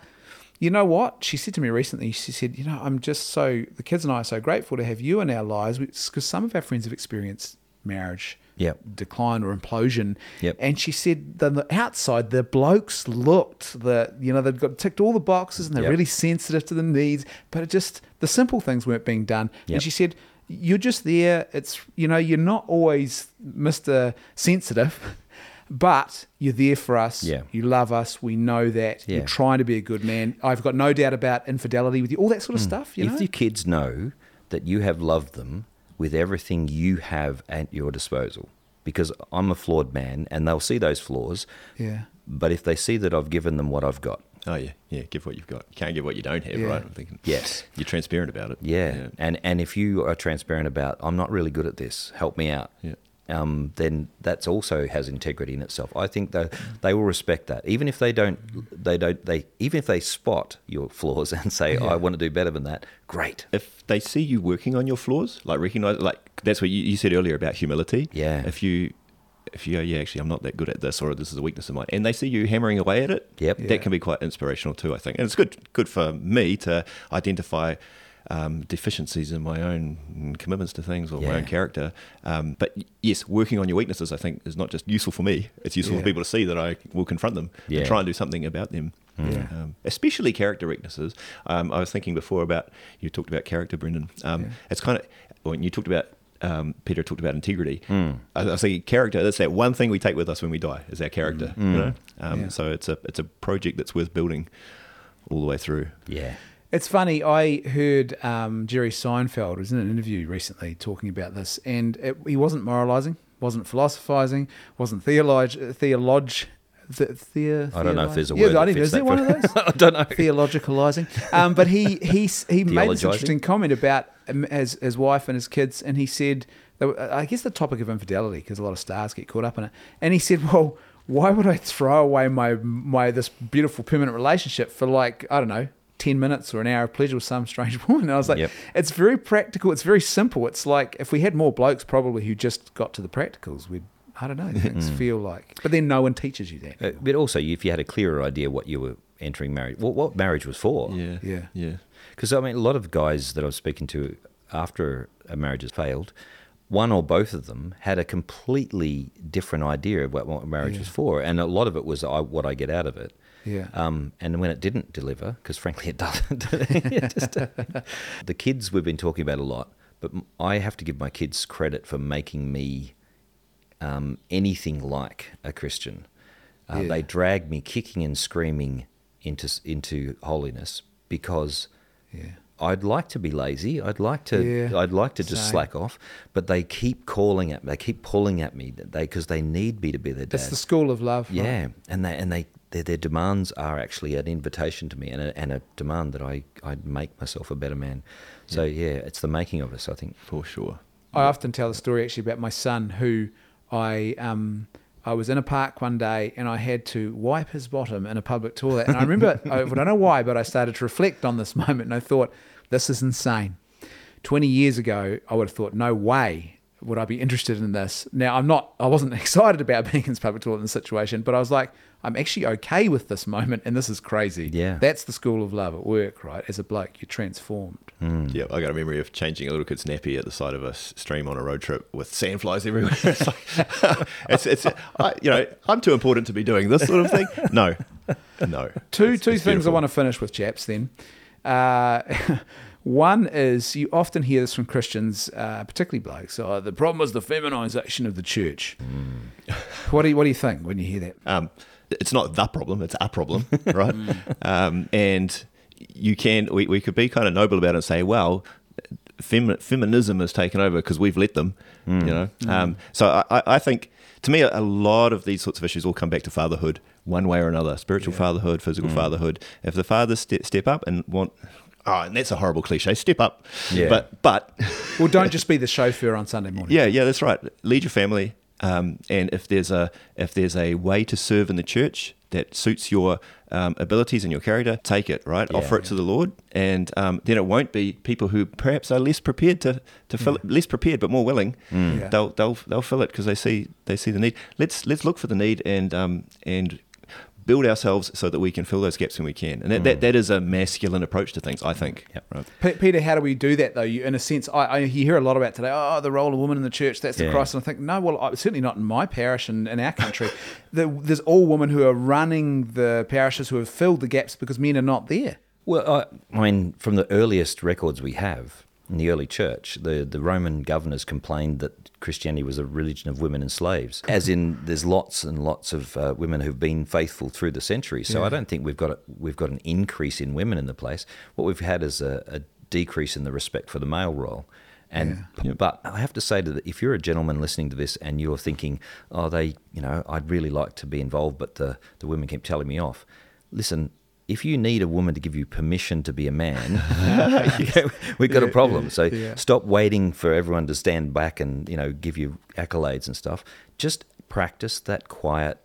Speaker 1: you know what? She said to me recently, she said, you know, I'm just so, the kids and I are so grateful to have you in our lives because some of our friends have experienced marriage
Speaker 2: Yep.
Speaker 1: decline or implosion.
Speaker 2: Yep.
Speaker 1: And she said, on the outside, the blokes looked the, you know, they've got ticked all the boxes and they're
Speaker 2: Yep.
Speaker 1: really sensitive to the needs, but it just, the simple things weren't being done. And she said, you're just there. It's, you know, you're not always Mr. Sensitive, <laughs> but you're there for us.
Speaker 2: Yeah.
Speaker 1: You love us. We know that.
Speaker 2: Yeah.
Speaker 1: You're trying to be a good man. I've got no doubt about infidelity with you, all that sort of hmm. stuff, you
Speaker 2: if
Speaker 1: know?
Speaker 2: your kids know that you have loved them with everything you have at your disposal, because I'm a flawed man and they'll see those flaws,
Speaker 1: yeah.
Speaker 2: but if they see that I've given them what I've got,
Speaker 3: Oh yeah, yeah. Give what you've got. You can't give what you don't have,
Speaker 1: Yeah.
Speaker 3: right? I'm thinking.
Speaker 2: Yes.
Speaker 3: You're transparent about it.
Speaker 2: yeah. And, and if you are transparent about, I'm not really good at this, help me out.
Speaker 3: Yeah.
Speaker 2: um, then that's also has integrity in itself. I think that they will respect that, even if they don't, they don't, they even if they spot your flaws <laughs> and say, "I want to do better than that." Great.
Speaker 3: if they see you working on your flaws, like recognize, like that's what you, you said earlier about humility.
Speaker 2: Yeah.
Speaker 3: If you, if you go, yeah, actually, I'm not that good at this, or this is a weakness of mine, and they see you hammering away at it,
Speaker 2: Yep.
Speaker 3: that
Speaker 1: Yeah.
Speaker 3: can be quite inspirational too. I think, and it's good, good for me to identify. Um, deficiencies in my own commitments to things or my own character, um, but yes, working on your weaknesses, I think, is not just useful for me. It's useful
Speaker 1: Yeah.
Speaker 3: for people to see that I will confront them
Speaker 2: Yeah.
Speaker 3: and try and do something about them.
Speaker 1: Yeah.
Speaker 3: Um, especially character weaknesses. Um, I was thinking before about you talked about character, Brendan. Um,
Speaker 1: Yeah.
Speaker 3: It's kind of when you talked about um, Peter talked about integrity.
Speaker 2: Hmm.
Speaker 3: I, I was thinking character. That's that one thing we take with us when we die is our character.
Speaker 2: Hmm.
Speaker 3: You know, um,
Speaker 1: Yeah.
Speaker 3: so it's a it's a project that's worth building all the way through.
Speaker 2: Yeah.
Speaker 1: It's funny. I heard um, Jerry Seinfeld was in an interview recently talking about this, and it, he wasn't moralizing, wasn't philosophizing, wasn't theolog, theolog, the, the,
Speaker 2: I don't know if there's a
Speaker 1: yeah,
Speaker 2: word
Speaker 1: I don't know. Is there one of those? <laughs>
Speaker 2: I don't know.
Speaker 1: Theologicalizing. Um, but he he he made this interesting comment about his his wife and his kids, and he said, I guess the topic of infidelity because a lot of stars get caught up in it, and he said, well. Why would I throw away my my this beautiful permanent relationship for like I don't know 10 minutes or an hour of pleasure with some strange <laughs> woman. And I was like,
Speaker 2: Yep.
Speaker 1: it's very practical. It's very simple. It's like if we had more blokes probably who just got to the practicals, we'd, I don't know, <laughs> things feel like. But then no one teaches you that.
Speaker 2: Uh, But also, if you had a clearer idea what you were entering marriage, what, what marriage was for.
Speaker 3: Yeah,
Speaker 1: Yeah.
Speaker 3: yeah.
Speaker 2: Because I mean, a lot of guys that I was speaking to after a marriage has failed, one or both of them had a completely different idea of what, what marriage
Speaker 1: Yeah.
Speaker 2: was for, and a lot of it was I, what I get out of it.
Speaker 1: Yeah.
Speaker 2: Um, and when it didn't deliver, because frankly it doesn't, <laughs> it just, the kids we've been talking about a lot, but I have to give my kids credit for making me um, anything like a Christian. Uh,
Speaker 1: Yeah.
Speaker 2: They dragged me kicking and screaming into into holiness because
Speaker 1: Yeah.
Speaker 2: I'd like to be lazy. I'd like to.
Speaker 1: Yeah,
Speaker 2: I'd like to just
Speaker 1: same.
Speaker 2: slack off, but they keep calling at me. They keep pulling at me. They because they need me to be their dad.
Speaker 1: That's the school of love. right?
Speaker 2: Yeah, and they and they their, their demands are actually an invitation to me and a, and a demand that I I make myself a better man. So yeah, it's the making of us. I think.
Speaker 3: for sure.
Speaker 1: I often tell the story actually about my son who I um I was in a park one day and I had to wipe his bottom in a public toilet. And I remember <laughs> I don't know why, but I started to reflect on this <laughs> moment and I thought, this is insane. Twenty years ago, I would have thought, no way would I be interested in this. Now I'm not I wasn't <laughs> excited about being in this public toilet in this situation, but I was like, I'm actually okay with this moment and this is crazy.
Speaker 2: Yeah.
Speaker 1: That's the school of love at work, right? As a bloke, you're transformed.
Speaker 3: Yeah, I got a memory of changing a little kid's nappy at the side of a stream on a road trip with sandflies everywhere. <laughs> it's, like, <laughs> it's, it's I, you know, I'm too important to be doing this sort of thing. No, no.
Speaker 1: two
Speaker 3: It's-
Speaker 1: two
Speaker 3: it's
Speaker 1: things I want to finish with, chaps. Then, uh, one is you often hear this from Christians, uh, particularly blokes. Oh, the problem is the feminization of the church. What do you, what do you think when you hear that?
Speaker 3: Um, it's not the problem; it's a problem, <laughs> right? um, and you can we, we could be kind of noble about it and say, well, femi- feminism has taken over because we've let them, you know. Um, so I, I- I think to me, a lot of these sorts of issues all come back to fatherhood, one way or another: spiritual fatherhood, physical fatherhood. If the fathers step, step up and want. Oh, and that's a horrible cliche. Step up,
Speaker 2: Yeah.
Speaker 3: but but <laughs>
Speaker 1: Well, don't just be the chauffeur on Sunday morning.
Speaker 3: yeah, yeah, that's right. Lead your family, um, and if there's a if there's a way to serve in the church that suits your um, abilities and your character, take it. Right,
Speaker 2: Yeah.
Speaker 3: offer it to the Lord, and um, then it won't be people who perhaps are less prepared to to fill it, less prepared but more willing.
Speaker 1: Yeah.
Speaker 3: They'll they'll they'll fill it because they see they see the need. Let's let's look for the need and um, and build ourselves so that we can fill those gaps when we can. And that, that, mm. that is a masculine approach to things, I think.
Speaker 2: Yep.
Speaker 3: Right.
Speaker 1: P- Peter, how do we do that though? You, in a sense, I, I you hear a lot about today. Oh, the role of women in the church. That's the
Speaker 2: Yeah.
Speaker 1: Christ. And I think no, well, I, certainly not in my parish and in our country. <laughs> the, there's all women who are running the parishes who have filled the gaps because men are not there.
Speaker 2: Well, I, I mean, from the earliest records we have in the early church, the, the Roman governors complained that Christianity was a religion of women and slaves. As in, there's lots and lots of uh, women who've been faithful through the centuries. So
Speaker 1: Yeah.
Speaker 2: I don't think we've got a, we've got an increase in women in the place. What we've had is a, a decrease in the respect for the male role. And but I have to say that if you're a gentleman listening to this and you're thinking, oh, they, you know, I'd really like to be involved, but the the women keep telling me off. Listen, if you need a woman to give you permission to be a man, <laughs> <laughs> we've got a problem. So
Speaker 1: yeah.
Speaker 2: stop waiting for everyone to stand back and you know give you accolades and stuff. Just practice that quiet,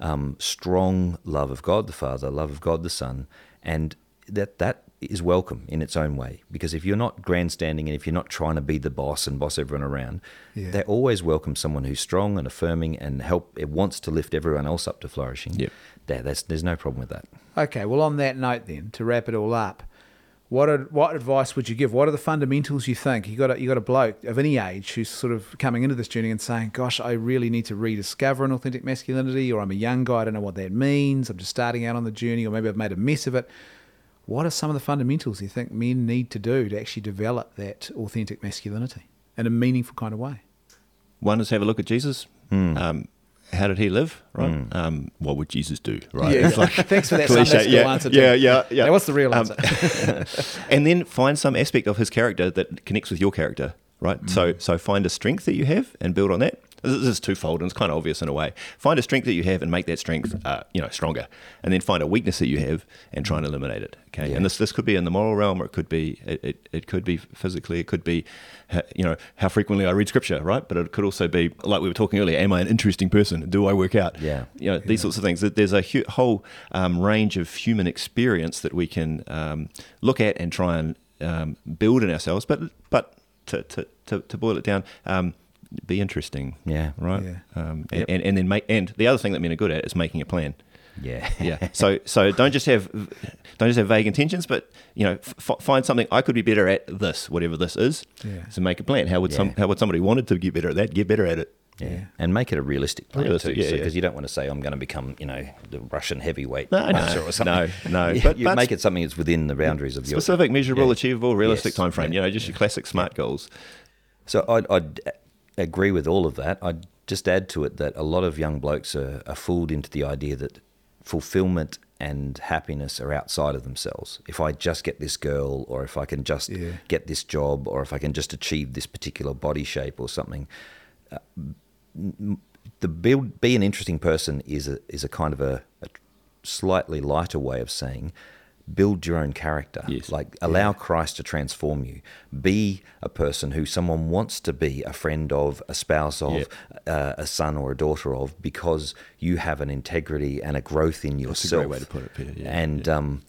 Speaker 2: um, strong love of God the Father, love of God the Son, and that that is welcome in its own way. Because if you're not grandstanding and if you're not trying to be the boss and boss everyone around,
Speaker 1: Yeah.
Speaker 2: they always welcome someone who's strong and affirming and help. It wants to lift everyone else up to flourishing.
Speaker 3: Yep.
Speaker 2: There, that's, there's no problem with that.
Speaker 1: Okay, well, on that note, then, to wrap it all up, what ad- what advice would you give? What are the fundamentals you think? You got a, you got a bloke of any age who's sort of coming into this journey and saying, "Gosh, I really need to rediscover an authentic masculinity," or "I'm a young guy, I don't know what that means. I'm just starting out on the journey, or maybe I've made a mess of it." What are some of the fundamentals you think men need to do to actually develop that authentic masculinity in a meaningful kind of way?
Speaker 3: One is have a look at Jesus.
Speaker 2: Hmm.
Speaker 3: Um, how did he live? Right. Um, what would Jesus do? Right.
Speaker 1: Yeah,
Speaker 3: It's
Speaker 1: yeah.
Speaker 3: like <laughs>
Speaker 1: Thanks for that
Speaker 3: cliche. Yeah,
Speaker 1: answer.
Speaker 3: Yeah, yeah, <laughs> yeah.
Speaker 1: Now, what's the real
Speaker 3: Um,
Speaker 1: answer? <laughs>
Speaker 3: and then find some aspect of his character that connects with your character, right? So so find a strength that you have and build on that. This is twofold and it's kind of obvious in a way. Find a strength that you have and make that strength, uh, you know, stronger. And then find a weakness that you have and try and eliminate it. Okay.
Speaker 2: Yeah.
Speaker 3: And this this could be in the moral realm, or it could be it, it, it could be physically. It could be, you know, how frequently I read scripture, right? But it could also be like we were talking earlier. Am I an interesting person? Do I work out?
Speaker 2: Yeah.
Speaker 3: you know these sorts of things. There's a hu- whole um, range of human experience that we can um, look at and try and um, build in ourselves. But but to to, to, to boil it down, um, be interesting.
Speaker 2: Yeah.
Speaker 3: right.
Speaker 1: Yeah.
Speaker 3: Um,
Speaker 2: Yep.
Speaker 3: and, and then make and the other thing that men are good at is making a plan.
Speaker 2: Yeah.
Speaker 3: Yeah. <laughs> so so don't just have don't just have vague intentions, but you know f- find something I could be better at this, whatever this is.
Speaker 1: Yeah.
Speaker 3: So make a plan. How would some how would somebody wanted to get better at that? Get better at it.
Speaker 2: Yeah.
Speaker 1: Yeah.
Speaker 2: and make it a realistic plan
Speaker 3: Realistic,
Speaker 2: too,
Speaker 3: yeah, yeah.
Speaker 2: because you don't want to say I'm going to become, you know, the Russian heavyweight
Speaker 3: No, no,
Speaker 2: or something.
Speaker 3: no, no. <laughs> But-
Speaker 2: you
Speaker 3: but-
Speaker 2: make it something that's within the boundaries of your.
Speaker 3: Specific, measurable,
Speaker 2: Yeah.
Speaker 3: achievable, realistic
Speaker 2: Yes.
Speaker 3: time frame.
Speaker 2: Yeah.
Speaker 3: You know, just your classic smart goals.
Speaker 2: So I'd, I'd agree with all of that. I'd just add to it that a lot of young blokes are, are fooled into the idea that fulfillment and happiness are outside of themselves. If I just get this girl, or if I can just
Speaker 1: Yeah.
Speaker 2: get this job, or if I can just achieve this particular body shape or something, uh, the build be an interesting person is a is a kind of a, a slightly lighter way of saying build your own character.
Speaker 3: Yes.
Speaker 2: like allow christ to transform you. Be a person who someone wants to be a friend of a spouse of uh, a son or a daughter of because you have an integrity and a growth in
Speaker 3: That's
Speaker 2: yourself
Speaker 3: a great way to put it, Peter. Yeah,
Speaker 2: and um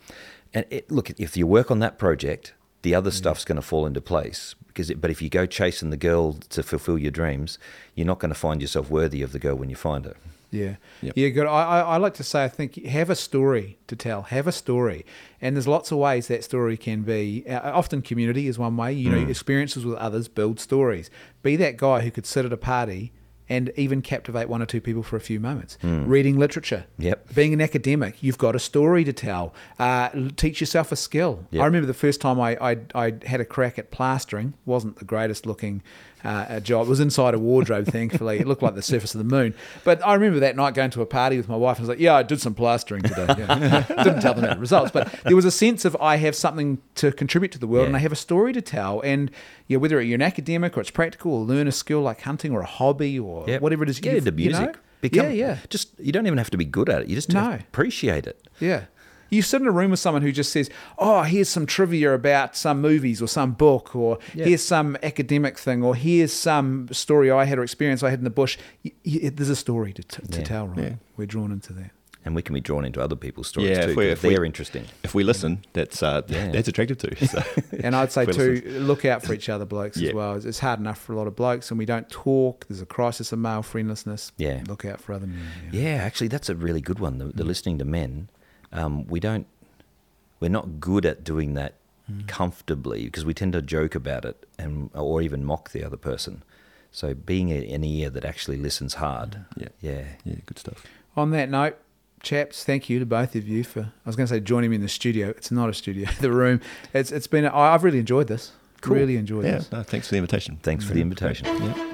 Speaker 2: and it, look if you work on that project the other stuff's going to fall into place because it, but if you go chasing the girl to fulfill your dreams you're not going to find yourself worthy of the girl when you find her
Speaker 1: Yeah,
Speaker 3: Yep.
Speaker 1: yeah, good. I, I, I like to say, I think have a story to tell. Have a story, and there's lots of ways that story can be. Uh, often, community is one way. You know, experiences with others build stories. Be that guy who could sit at a party and even captivate one or two people for a few moments. Reading literature.
Speaker 2: Yep.
Speaker 1: Being an academic, you've got a story to tell. Uh, teach yourself a skill.
Speaker 2: Yep.
Speaker 1: I remember the first time I, I I had a crack at plastering. wasn't the greatest looking uh, job. It was inside a wardrobe, <laughs> thankfully. It looked like the surface of the moon. But I remember that night going to a party with my wife and I was like, yeah, I did some plastering today. Yeah. <laughs> <laughs> Didn't tell them about the results. But there was a sense of I have something to contribute to the world and I have a story to tell. And yeah, whether you're an academic or it's practical or learn a skill like hunting or a hobby or
Speaker 2: Yep.
Speaker 1: whatever it is.
Speaker 2: get
Speaker 1: you've-
Speaker 2: into
Speaker 1: you know?
Speaker 2: music Become,
Speaker 1: yeah, yeah.
Speaker 2: just you don't even have to be good at it you just
Speaker 1: No.
Speaker 2: have to appreciate it
Speaker 1: Yeah. You sit in a room with someone who just says, "Oh, here's some trivia about some movies or some book, or
Speaker 2: Yeah.
Speaker 1: here's some academic thing, or here's some story I had or experience I had in the bush." Y- y- there's a story to, t- to
Speaker 2: Yeah.
Speaker 1: tell, right?
Speaker 3: Yeah.
Speaker 1: We're drawn into that.
Speaker 2: And we can be drawn into other people's stories
Speaker 3: Yeah,
Speaker 2: too
Speaker 3: if we, if
Speaker 2: they're interesting
Speaker 3: If we listen, that's uh,
Speaker 2: Yeah. <laughs>
Speaker 3: that's attractive too. So. <laughs>
Speaker 1: And I'd say
Speaker 3: If
Speaker 1: too,
Speaker 3: listen.
Speaker 1: look out for each other, blokes
Speaker 3: Yeah.
Speaker 1: as well. It's- It's hard enough for a lot of blokes, and we don't talk. There's a crisis of male friendlessness.
Speaker 2: Yeah.
Speaker 1: look out for other men.
Speaker 2: yeah actually that's a really good one the, the
Speaker 1: Mm.
Speaker 2: listening to men um, we don't we're not good at doing that
Speaker 1: Mm.
Speaker 2: comfortably because we tend to joke about it and or even mock the other person so being a, an ear that actually listens hard
Speaker 3: Yeah.
Speaker 2: yeah
Speaker 3: yeah, good stuff.
Speaker 1: On that note, chaps, thank you to both of you for. I was going to say joining me in the studio. It's not a studio, <laughs> the room. It's it's been. I- I've really enjoyed this.
Speaker 2: Cool.
Speaker 1: Really enjoyed
Speaker 3: Yeah,
Speaker 1: this.
Speaker 3: no, thanks for the invitation.
Speaker 2: thanks for the invitation
Speaker 3: Yeah.